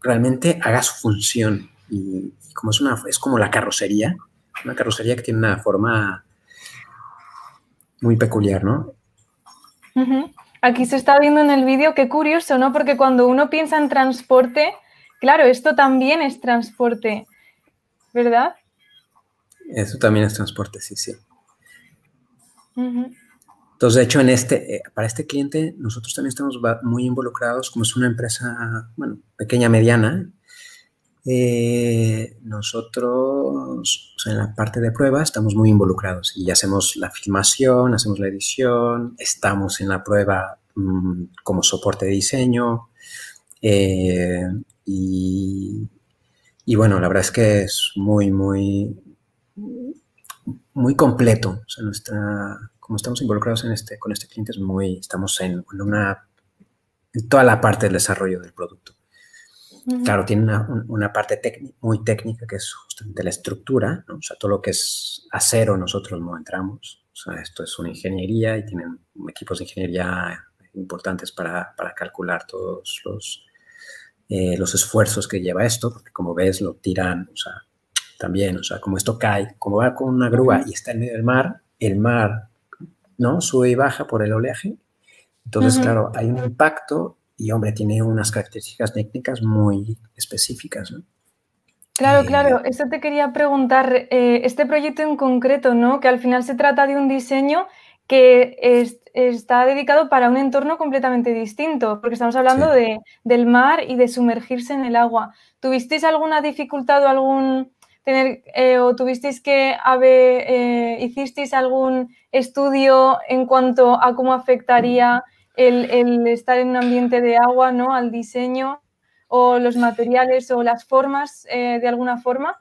realmente haga su función. Y, como es, una, es como la carrocería, una carrocería que tiene una forma muy peculiar, ¿no? Aquí se está viendo en el vídeo, qué curioso, ¿no? Porque cuando uno piensa en transporte, claro, esto también es transporte, ¿verdad? Eso también es transporte, sí, sí. Entonces, de hecho, en este, eh, para este cliente, nosotros también estamos muy involucrados, como es una empresa, pequeña, mediana. Eh, nosotros, en la parte de prueba, estamos muy involucrados y hacemos la filmación, hacemos la edición, estamos en la prueba mm, como soporte de diseño. Eh, y, y bueno, la verdad es que es muy, muy, muy completo. O sea, nuestra, como estamos involucrados en este, con este cliente, es muy, estamos en, una, en toda la parte del desarrollo del producto. Claro, tiene una, parte muy técnica que es justamente la estructura, o sea, todo lo que es acero nosotros no entramos, o sea, esto es una ingeniería y tienen equipos de ingeniería importantes para, para calcular todos los, eh, los esfuerzos que lleva esto, porque como ves lo tiran, o sea, también, o sea, como esto cae, como va con una grúa y está en medio del mar, el mar, ¿no? Sube y baja por el oleaje. Entonces, claro, hay un impacto y, hombre, tiene unas características técnicas muy específicas, ¿no? Claro, claro, eso te quería preguntar. Eh, este proyecto en concreto, ¿no? Que al final se trata de un diseño que está dedicado para un entorno completamente distinto, porque estamos hablando de, del mar y de sumergirse en el agua. ¿Tuvisteis alguna dificultad o algún tener eh, o tuvisteis que haber, eh, hicisteis algún estudio en cuanto a cómo afectaría el, el, estar en un ambiente de agua, ¿no? Al diseño o los materiales o las formas eh, de alguna forma?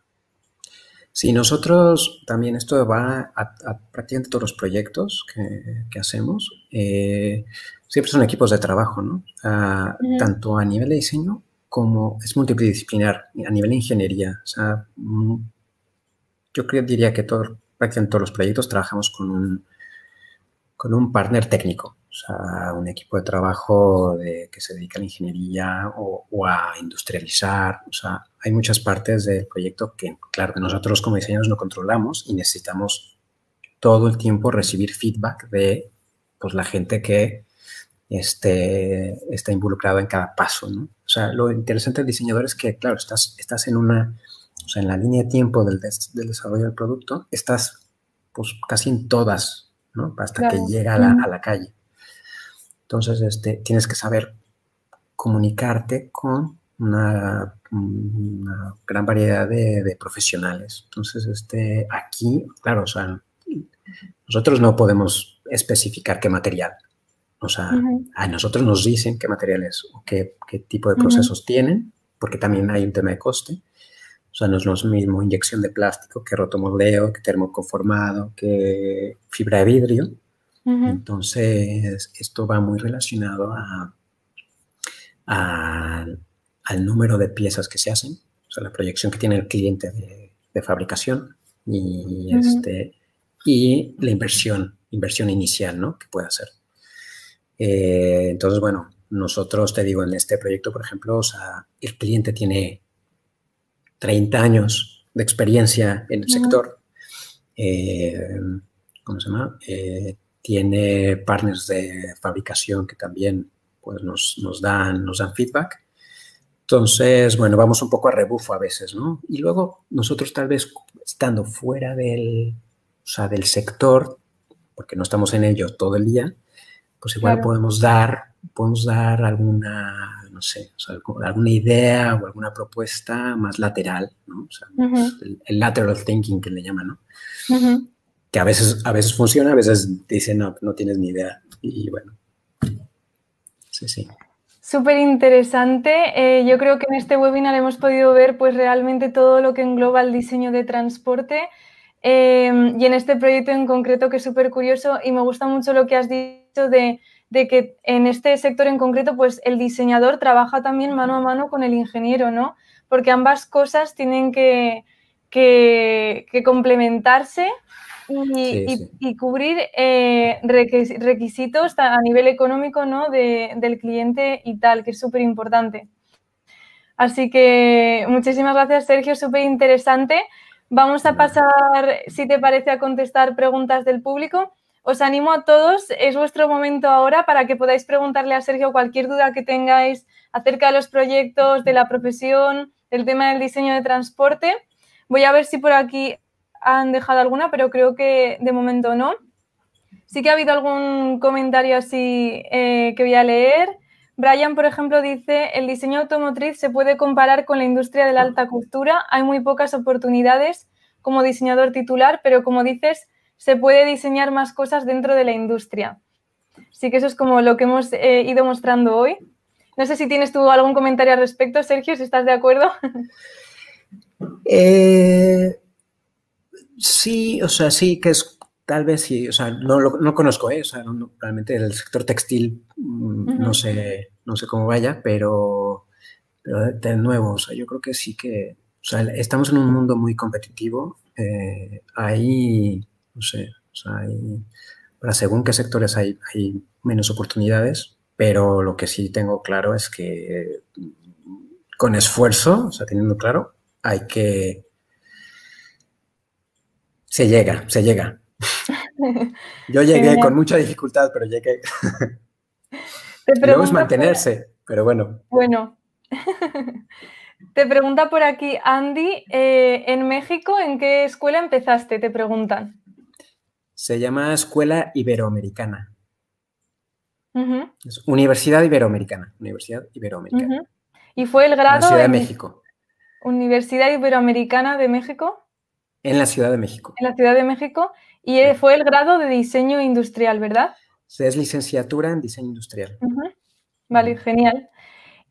Sí, nosotros también esto va a, prácticamente todos los proyectos que, hacemos. Siempre son equipos de trabajo, ¿no? Tanto a nivel de diseño como es multidisciplinar, a nivel de ingeniería. O sea, mm, yo creo, diría que todo, prácticamente todos los proyectos trabajamos con un, con un partner técnico o sea, un equipo de trabajo que se dedica a la ingeniería o, a industrializar. O sea, hay muchas partes del proyecto que, claro, nosotros como diseñadores no controlamos y necesitamos todo el tiempo recibir feedback de pues, la gente que esté, está involucrada en cada paso. ¿no? O sea, lo interesante del diseñador es que, claro, estás, estás en una, o sea, en la línea de tiempo del, del desarrollo del producto, estás pues casi en todas, ¿no? Hasta que llega a la, a la calle. Entonces, este, tienes que saber comunicarte con una, gran variedad de, profesionales. Entonces, este, aquí, claro, o sea, nosotros no podemos especificar qué material. O sea, a nosotros nos dicen qué materiales o qué, tipo de procesos tienen, porque también hay un tema de coste. O sea, no es lo mismo inyección de plástico que rotomoldeo, que termoconformado, que fibra de vidrio. Entonces, esto va muy relacionado al número de piezas que se hacen, o sea, la proyección que tiene el cliente de, fabricación y, este, y la inversión, inversión inicial, ¿no? Que puede hacer. Eh, entonces, bueno, nosotros, te digo, en este proyecto, por ejemplo, o sea, el cliente tiene 30 años de experiencia en el sector. Eh, ¿Cómo se llama? Eh, tiene partners de fabricación que también pues, nos, nos, dan, nos dan feedback. Entonces, bueno, vamos un poco a rebufo a veces, ¿no? Y luego nosotros tal vez estando fuera del, o sea, del sector, porque no estamos en ello todo el día, pues igual podemos dar, podemos dar alguna, no sé, alguna idea o alguna propuesta más lateral, ¿no? O sea, el, lateral thinking que le llaman, ¿no? que a veces, a veces funciona, a veces dicen, no, no tienes ni idea. Y bueno, sí, sí. Súper interesante. Eh, yo creo que en este webinar hemos podido ver pues realmente todo lo que engloba el diseño de transporte em, y en este proyecto en concreto que es súper curioso y me gusta mucho lo que has dicho de, de, que en este sector en concreto pues el diseñador trabaja también mano a mano con el ingeniero, ¿no? Porque ambas cosas tienen que, que, que complementarse y, cubrir eh, requisitos a nivel económico ¿no? del cliente y tal, que es súper importante. Así que muchísimas gracias, Sergio, súper interesante. Vamos a pasar, si te parece, a contestar preguntas del público. Os animo a todos, es vuestro momento ahora para que podáis preguntarle a Sergio cualquier duda que tengáis acerca de los proyectos, de la profesión, del tema del diseño de transporte. Voy a ver si por aquí han dejado alguna, pero creo que de momento no. Sí que ha habido algún comentario así eh, que voy a leer. Brian, por ejemplo, dice, el diseño automotriz se puede comparar con la industria de la alta costura. Hay muy pocas oportunidades como diseñador titular, pero como dices, se puede diseñar más cosas dentro de la industria. Sí que eso es como lo que hemos eh, ido mostrando hoy. No sé si tienes tú algún comentario al respecto, Sergio, si estás de acuerdo. Eh, Sí, o sea, sí que es tal vez sí, o sea, no lo no conozco, ¿eh? o sea, realmente el sector textil mm, no sé, no sé cómo vaya, pero, pero de nuevo, o sea, yo creo que sí que, o sea, estamos en un mundo muy competitivo, eh, hay, no sé, O sea, para según qué sectores hay, hay menos oportunidades, pero lo que sí tengo claro es que con esfuerzo, o sea, teniendo claro, hay que... Se llega, se llega. Yo llegué con mucha dificultad, pero llegué. Luego es mantenerse, pero bueno. Bueno. Te pregunta por aquí Andy, eh, en México, ¿en qué escuela empezaste? Te preguntan. Se llama Escuela Iberoamericana. Universidad Iberoamericana. Universidad Iberoamericana. ¿Y fue el grado? En la Ciudad de México. Universidad Iberoamericana de México. En la Ciudad de México. En la Ciudad de México. Y fue el grado de diseño industrial, ¿verdad? Es licenciatura en diseño industrial. Vale, genial.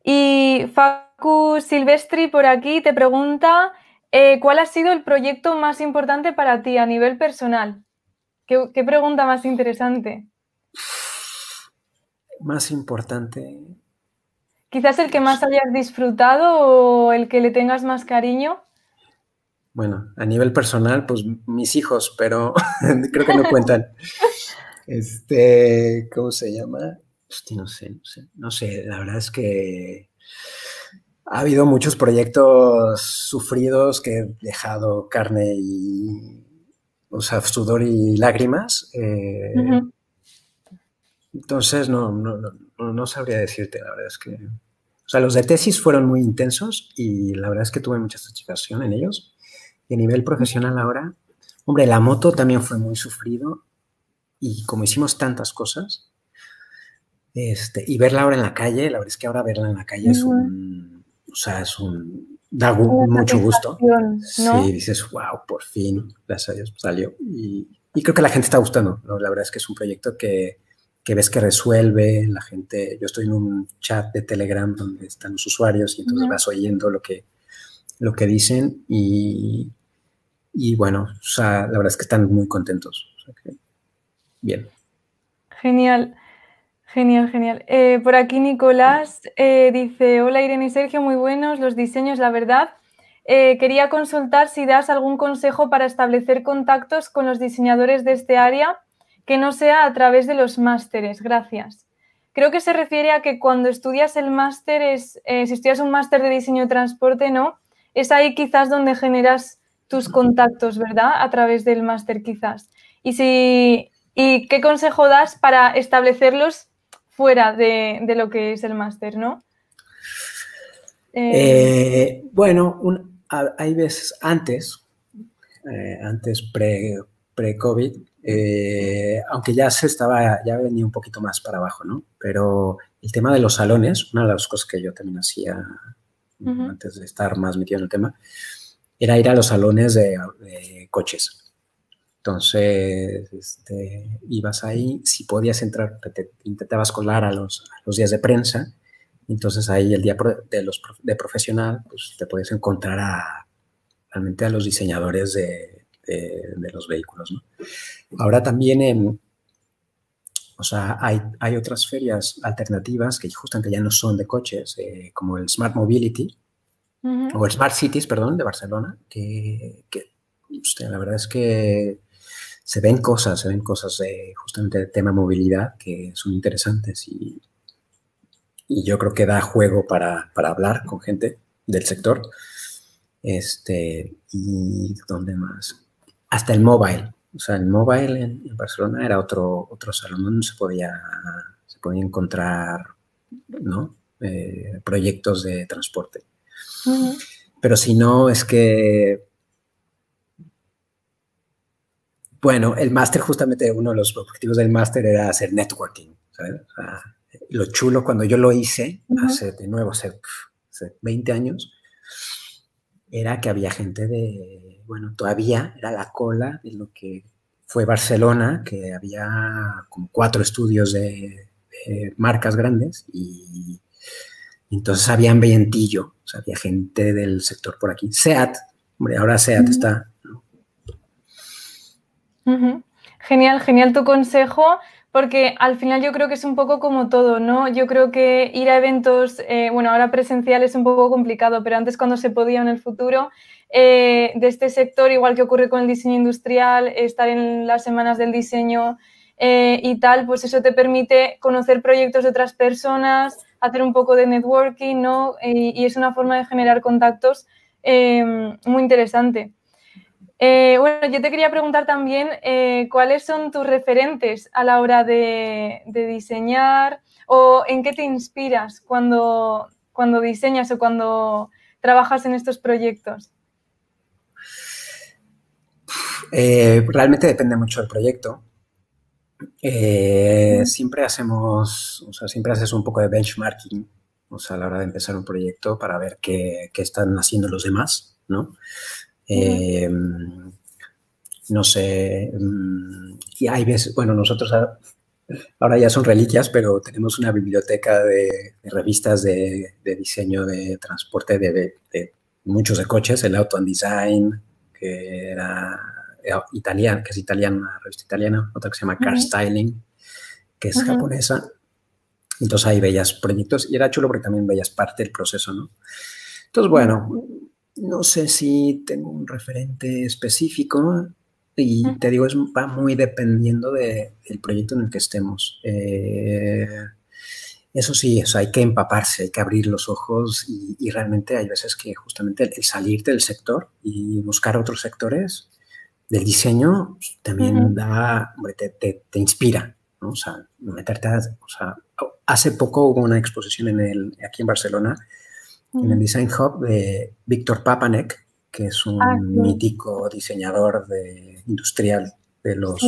Y Facu Silvestri por aquí te pregunta, eh, ¿cuál ha sido el proyecto más importante para ti a nivel personal? ¿Qué, pregunta más interesante? Más importante. Quizás el que más hayas disfrutado o el que le tengas más cariño. Bueno, a nivel personal, pues mis hijos, pero creo que no cuentan. Este, ¿cómo se llama? Hostia, no sé, no sé, no sé, la verdad es que ha habido muchos proyectos sufridos que he dejado carne y, o sea, sudor y lágrimas. Eh, entonces, no, no, no, no, sabría decirte, la verdad es que... O sea, los de tesis fueron muy intensos y la verdad es que tuve mucha satisfacción en ellos. Y a nivel profesional ahora, hombre, la moto también fue muy sufrido y como hicimos tantas cosas, este, y verla ahora en la calle, la verdad es que ahora verla en la calle es un, o sea, es un, da mucho gusto. Sí, dices, wow, por fin, gracias a Dios salió. Y, creo que la gente está gustando, La verdad es que es un proyecto que, que, ves que resuelve, la gente, yo estoy en un chat de Telegram donde están los usuarios y entonces vas oyendo lo que, lo que dicen y, y bueno, o sea, la verdad es que están muy contentos. O sea que, bien. Genial. Genial, genial. Eh, por aquí Nicolás eh, dice, hola Irene y Sergio, muy buenos los diseños, la verdad. Eh, quería consultar si das algún consejo para establecer contactos con los diseñadores de este área que no sea a través de los másteres. Gracias. Creo que se refiere a que cuando estudias el máster, es, si estudias un máster de diseño de transporte, ¿no? Es ahí quizás donde generas tus contactos, ¿verdad? A través del máster quizás. Y si, ¿Y qué consejo das para establecerlos fuera de, lo que es el máster, no? Eh, bueno, hay veces antes, eh, antes pre-COVID, eh, aunque ya se estaba, ya venía un poquito más para abajo, ¿no? Pero el tema de los salones, una de las cosas que yo también hacía antes de estar más metido en el tema, era ir a los salones de coches. Entonces, este, ibas ahí, si podías entrar, te, intentabas colar a los, los, días de prensa, entonces ahí el día de, los, de profesional, pues te podías encontrar a, realmente a los diseñadores de, de, los vehículos. ¿no? Ahora también, o sea, hay, hay, otras ferias alternativas que justamente ya no son de coches, eh, como el Smart Mobility, o el Smart Cities, perdón, de Barcelona, que, que la verdad es que se ven cosas, se ven cosas de justamente el tema movilidad que son interesantes y, y yo creo que da juego para, para, hablar con gente del sector. Este, y ¿dónde más? Hasta el mobile. O sea, el mobile en, Barcelona era otro, otro salón donde se podía, se podía encontrar ¿no? Eh, proyectos de transporte. Pero si no, es que Bueno, el máster, justamente uno de los objetivos del máster era hacer networking, ¿sabes? lo chulo cuando yo lo hice, hace de nuevo, hace, 20 años, era que había gente de, bueno, todavía era la cola de lo que fue Barcelona, que había como cuatro estudios de, marcas grandes y, entonces había ambientillo, o sea, había gente del sector por aquí. SEAT, hombre, ahora SEAT está Genial, genial tu consejo, porque al final yo creo que es un poco como todo, ¿no? Yo creo que ir a eventos, eh, bueno, ahora presencial es un poco complicado, pero antes cuando se podía en el futuro, eh, de este sector, igual que ocurre con el diseño industrial, estar en las semanas del diseño eh, y tal, pues eso te permite conocer proyectos de otras personas, hacer un poco de networking, ¿no? y es una forma de generar contactos muy interesante. Eh, bueno, yo te quería preguntar también eh, cuáles son tus referentes a la hora de, diseñar o en qué te inspiras cuando, cuando diseñas o cuando trabajas en estos proyectos. Eh, realmente depende mucho del proyecto. siempre hacemos, o sea, siempre haces un poco de benchmarking, o sea, a la hora de empezar un proyecto para ver qué, qué están haciendo los demás, ¿no? Em, no sé, mm, y hay veces, bueno, nosotros ahora ya son reliquias, pero tenemos una biblioteca de, revistas de, diseño de transporte de, muchos de coches, el Auto and Design, que era italiana, que es italiana, una revista italiana, otra que se llama Car Styling, que es japonesa. Entonces ahí veías proyectos y era chulo porque también veías parte del proceso, ¿no? Entonces, bueno, no sé si tengo un referente específico y te digo, es, va muy dependiendo del proyecto en el que estemos. Eh, eso sí, hay que empaparse, hay que abrir los ojos y, realmente hay veces que justamente el, salirte del sector y buscar otros sectores del diseño también da, te, inspira, O sea, meterte o sea, hace poco hubo una exposición en el, aquí en Barcelona en el Design Hub de Víctor Papanek, que es un ah, mítico diseñador de, industrial de los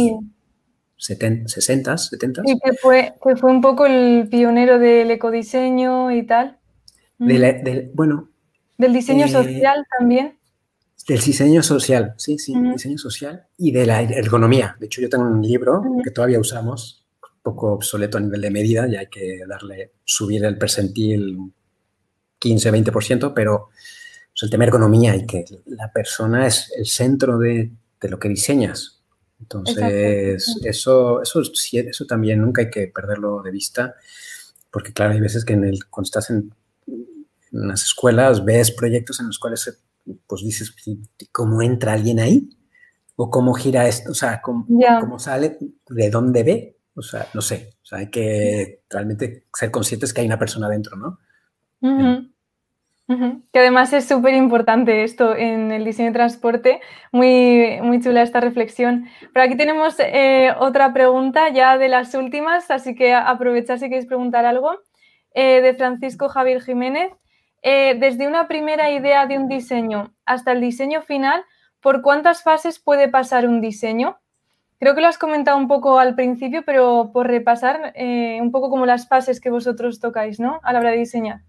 60, 70. Y que fue, que fue un poco el pionero del ecodiseño y tal. bueno. Del diseño eh, social también. Del diseño social, sí, sí, diseño social y de la ergonomía. De hecho, yo tengo un libro que todavía usamos, un poco obsoleto a nivel de medida, ya hay que darle, subir el percentil 15, 20%, pero el tema ergonomía y que la persona es el centro de, lo que diseñas. Entonces, eso, eso, eso también nunca hay que perderlo de vista, porque claro, hay veces que en el, cuando estás en, las escuelas ves proyectos en los cuales pues dices, ¿cómo entra alguien ahí? ¿O cómo gira esto? O sea, ¿cómo, sale? ¿De dónde ve? O sea, no sé. O sea, hay que realmente ser conscientes que hay una persona dentro, ¿no? Que además es súper importante esto en el diseño de transporte. Muy, muy chula esta reflexión. Pero aquí tenemos eh, otra pregunta ya de las últimas, así que aprovechad si queréis preguntar algo. Eh, de Francisco Javier Jiménez. Eh, desde una primera idea de un diseño hasta el diseño final, ¿por cuántas fases puede pasar un diseño? Creo que lo has comentado un poco al principio, pero por repasar un poco como las fases que vosotros tocáis, ¿no? A la hora de diseñar.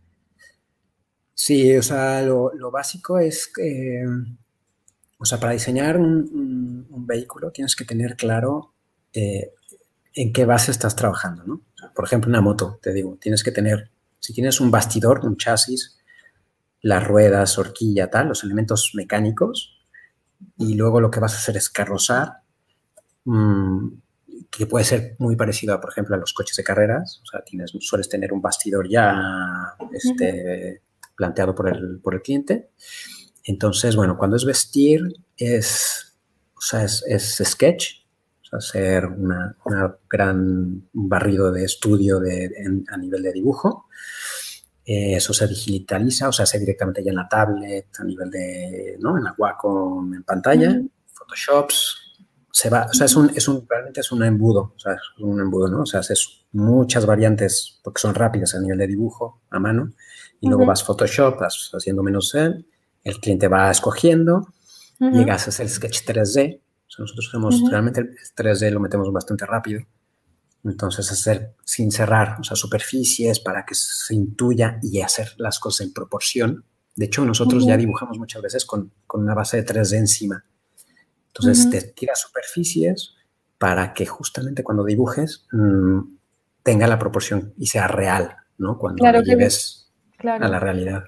Sí, o sea, lo, básico es que, o sea, para diseñar un, vehículo tienes que tener claro eh, en qué base estás trabajando, ¿no? Por ejemplo, una moto, te digo, tienes que tener, si tienes un bastidor, un chasis, las ruedas, horquilla, tal, los elementos mecánicos, y luego lo que vas a hacer es carrozar, mm, que puede ser muy parecido, a, por ejemplo, a los coches de carreras, o sea, tienes, sueles tener un bastidor ya, este planteado por el, por el cliente. Entonces, bueno, cuando es vestir, es, o sea, es, sketch, o sea, hacer una, gran barrido de estudio de, a nivel de dibujo. Eh, eso se digitaliza, o sea, se directamente ya en la tablet, a nivel de, ¿no? En la Wacom, en pantalla, Photoshops, se va, o sea, es un, es un, realmente es un embudo, o sea, es un embudo, ¿no? O sea, haces muchas variantes porque son rápidas a nivel de dibujo, a mano, y luego vas Photoshop, vas haciendo menos el, el cliente va escogiendo, llegas a hacer sketch 3D. nosotros hacemos, realmente el 3D lo metemos bastante rápido. Entonces, hacer sin cerrar, o sea, superficies para que se intuya y hacer las cosas en proporción. De hecho, nosotros ya dibujamos muchas veces con, con, una base de 3D encima. Entonces, te tiras superficies para que justamente cuando dibujes mm, tenga la proporción y sea real, ¿no? Cuando claro, lleves a la realidad.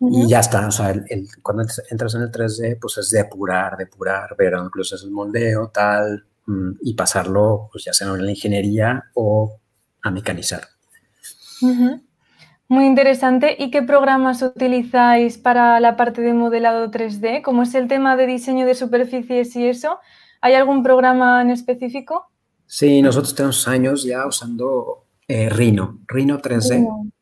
Y ya está, o sea, cuando entras en el 3D, pues es depurar, depurar, ver incluso es el moldeo, tal, mm, y pasarlo, pues ya sea en la ingeniería o a mecanizar. Muy interesante. ¿Y qué programas utilizáis para la parte de modelado 3D? Como es el tema de diseño de superficies y eso, ¿hay algún programa en específico? Sí, nosotros tenemos años ya usando eh, Rhino, Rhino 3D.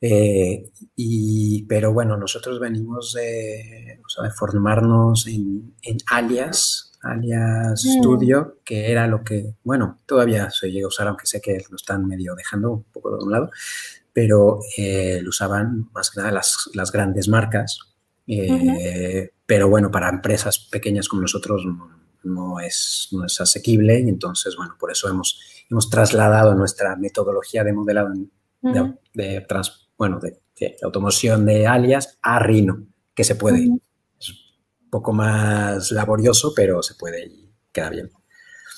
Eh, y, pero bueno, nosotros venimos de, formarnos en, Alias, Alias mm. Studio, que era lo que, bueno, todavía se llega a usar, aunque sé que lo están medio dejando un poco de un lado, pero eh, lo usaban más que nada las, las grandes marcas. Eh, pero bueno, para empresas pequeñas como nosotros no, es, no es asequible y entonces, bueno, por eso hemos, hemos trasladado nuestra metodología de modelado de, de, bueno, de, automoción de alias a Rhino, que se puede. Es un poco más laborioso, pero se puede y queda bien.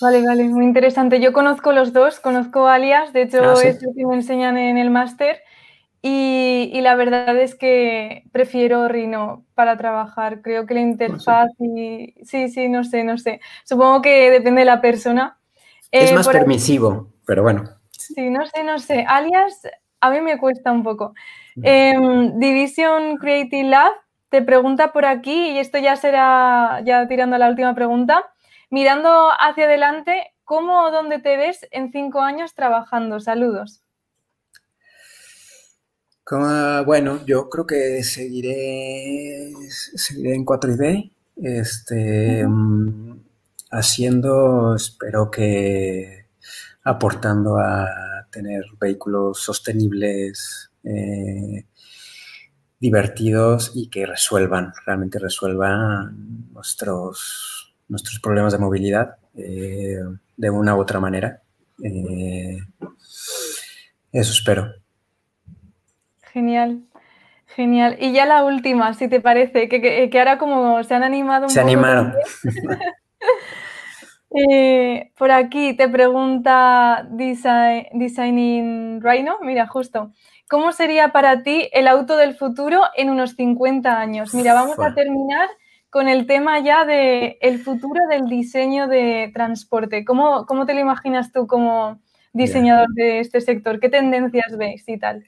Vale, vale, muy interesante. Yo conozco los dos, conozco alias, de hecho ah, es lo que me enseñan en el máster y, la verdad es que prefiero Rhino para trabajar. Creo que la interfaz y... Sí, sí, no sé, no sé. Supongo que depende de la persona. Es eh, más permisivo, pero bueno. Sí, no sé, no sé. Alias a mí me cuesta un poco. Em, Division Creative Lab te pregunta por aquí, y esto ya será, ya tirando a la última pregunta, mirando hacia adelante, ¿cómo o dónde te ves en cinco años trabajando? Saludos. bueno, yo creo que seguiré, seguiré en 4D, este, mm, haciendo, espero que aportando a tener vehículos sostenibles, eh, divertidos y que resuelvan, realmente resuelvan nuestros, nuestros problemas de movilidad eh, de una u otra manera. Eh, eso espero. Genial. Genial. Y ya la última, si te parece, que, que, ahora como se han animado un se animaron. Eh, por aquí te pregunta Designing Rhino, mira, justo. ¿Cómo sería para ti el auto del futuro en unos 50 años? Mira, vamos a terminar con el tema ya de el futuro del diseño de transporte. ¿Cómo, cómo te lo imaginas tú como diseñador de este sector? ¿Qué tendencias ves y tal?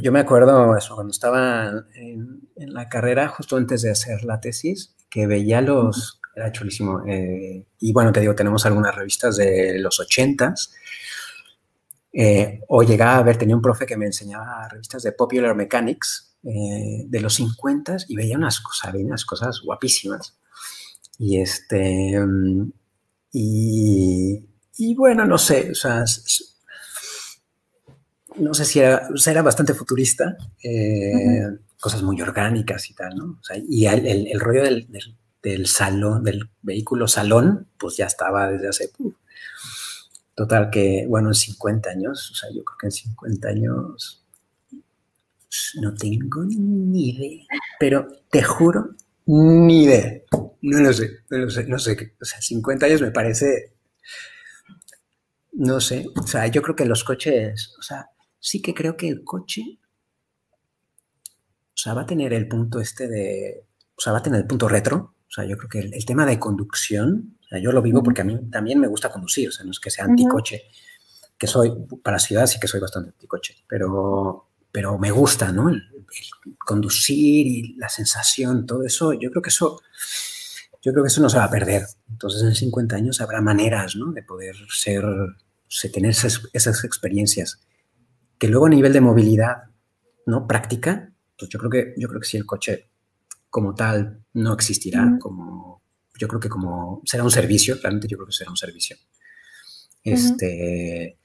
yo me acuerdo eso, cuando estaba en, en, la carrera, justo antes de hacer la tesis, que veía los, era chulísimo. Eh, y bueno, te digo, tenemos algunas revistas de los ochentas. Eh, o llegaba a ver, tenía un profe que me enseñaba revistas de Popular Mechanics eh, de los 50 y veía unas cosas, unas cosas guapísimas. Y este. Y, bueno, no sé, o sea, no sé si era, era bastante futurista, cosas muy orgánicas y tal, ¿no? O sea, y el, rollo del del salón, del vehículo salón, pues ya estaba desde hace... total que, bueno, en 50 años, o sea, yo creo que en 50 años no tengo ni idea, pero te juro, ni idea. No lo sé, no lo sé, no sé. O sea, 50 años me parece, no sé, o sea, yo creo que los coches, o sea, sí que creo que el coche, o sea, va a tener el punto este de, o sea, va a tener el punto retro, sea, yo creo que el, tema de conducción, o sea, yo lo vivo porque a mí también me gusta conducir, o sea, no es que sea anticoche, que soy, para ciudad sí que soy bastante anticoche, pero, pero me gusta, ¿no? El, conducir y la sensación, todo eso, yo creo que eso, yo creo que eso no se va a perder. Entonces, en 50 años habrá maneras, ¿no? De poder ser, tener esas, esas experiencias. Que luego a nivel de movilidad, ¿no? Práctica, pues yo creo que, yo creo que sí el coche como tal no existirá, como yo creo que como será un servicio, realmente yo creo que será un servicio. Este,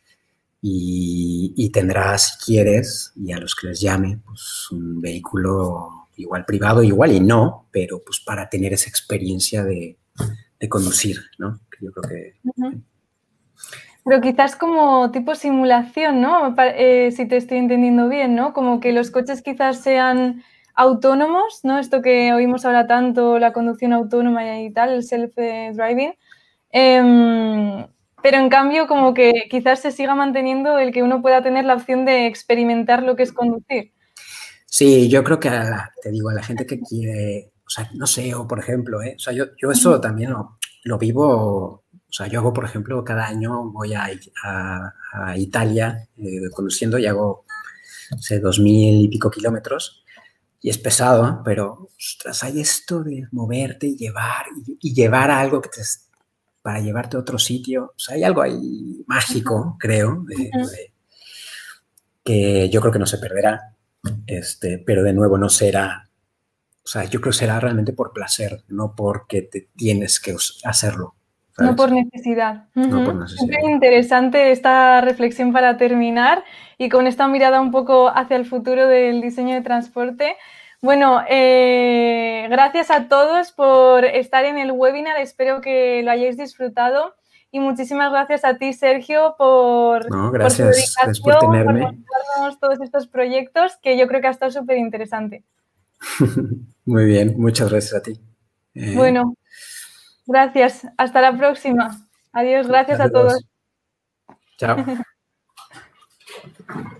y, tendrá, si quieres, y a los que les llame, pues un vehículo igual privado, igual y no, pero pues para tener esa experiencia de, conducir, ¿no? Yo creo que... Pero quizás como tipo simulación, ¿no? Eh, si te estoy entendiendo bien, ¿no? Como que los coches quizás sean autónomos, ¿no? Esto que oímos ahora tanto, la conducción autónoma y tal, el self-driving. Em, pero en cambio, como que quizás se siga manteniendo el que uno pueda tener la opción de experimentar lo que es conducir. Sí, yo creo que te digo, a la gente que quiere, o sea, no sé, o por ejemplo, ¿eh? o sea, yo, yo eso también lo, lo vivo, o sea, yo hago, por ejemplo, cada año voy a, Italia eh, conduciendo y hago, sé, dos mil y pico kilómetros y es pesado, pero, ostras, hay esto de moverte y llevar, y, llevar algo que te, para llevarte a otro sitio. O sea, hay algo ahí mágico, creo, que yo creo que no se perderá, este, pero de nuevo no será, o sea, yo creo que será realmente por placer, no porque te tienes que hacerlo. No por necesidad. No por necesidad. interesante esta reflexión para terminar y con esta mirada un poco hacia el futuro del diseño de transporte. Bueno, eh, gracias a todos por estar en el webinar. Espero que lo hayáis disfrutado. Y muchísimas gracias a ti, Sergio, por, no, gracias, por, tenerme. por mostrarnos todos estos proyectos, que yo creo que ha estado súper interesante. Muy bien, muchas gracias a ti. Eh, bueno, gracias. Hasta la próxima. Adiós, gracias a todos. Chao.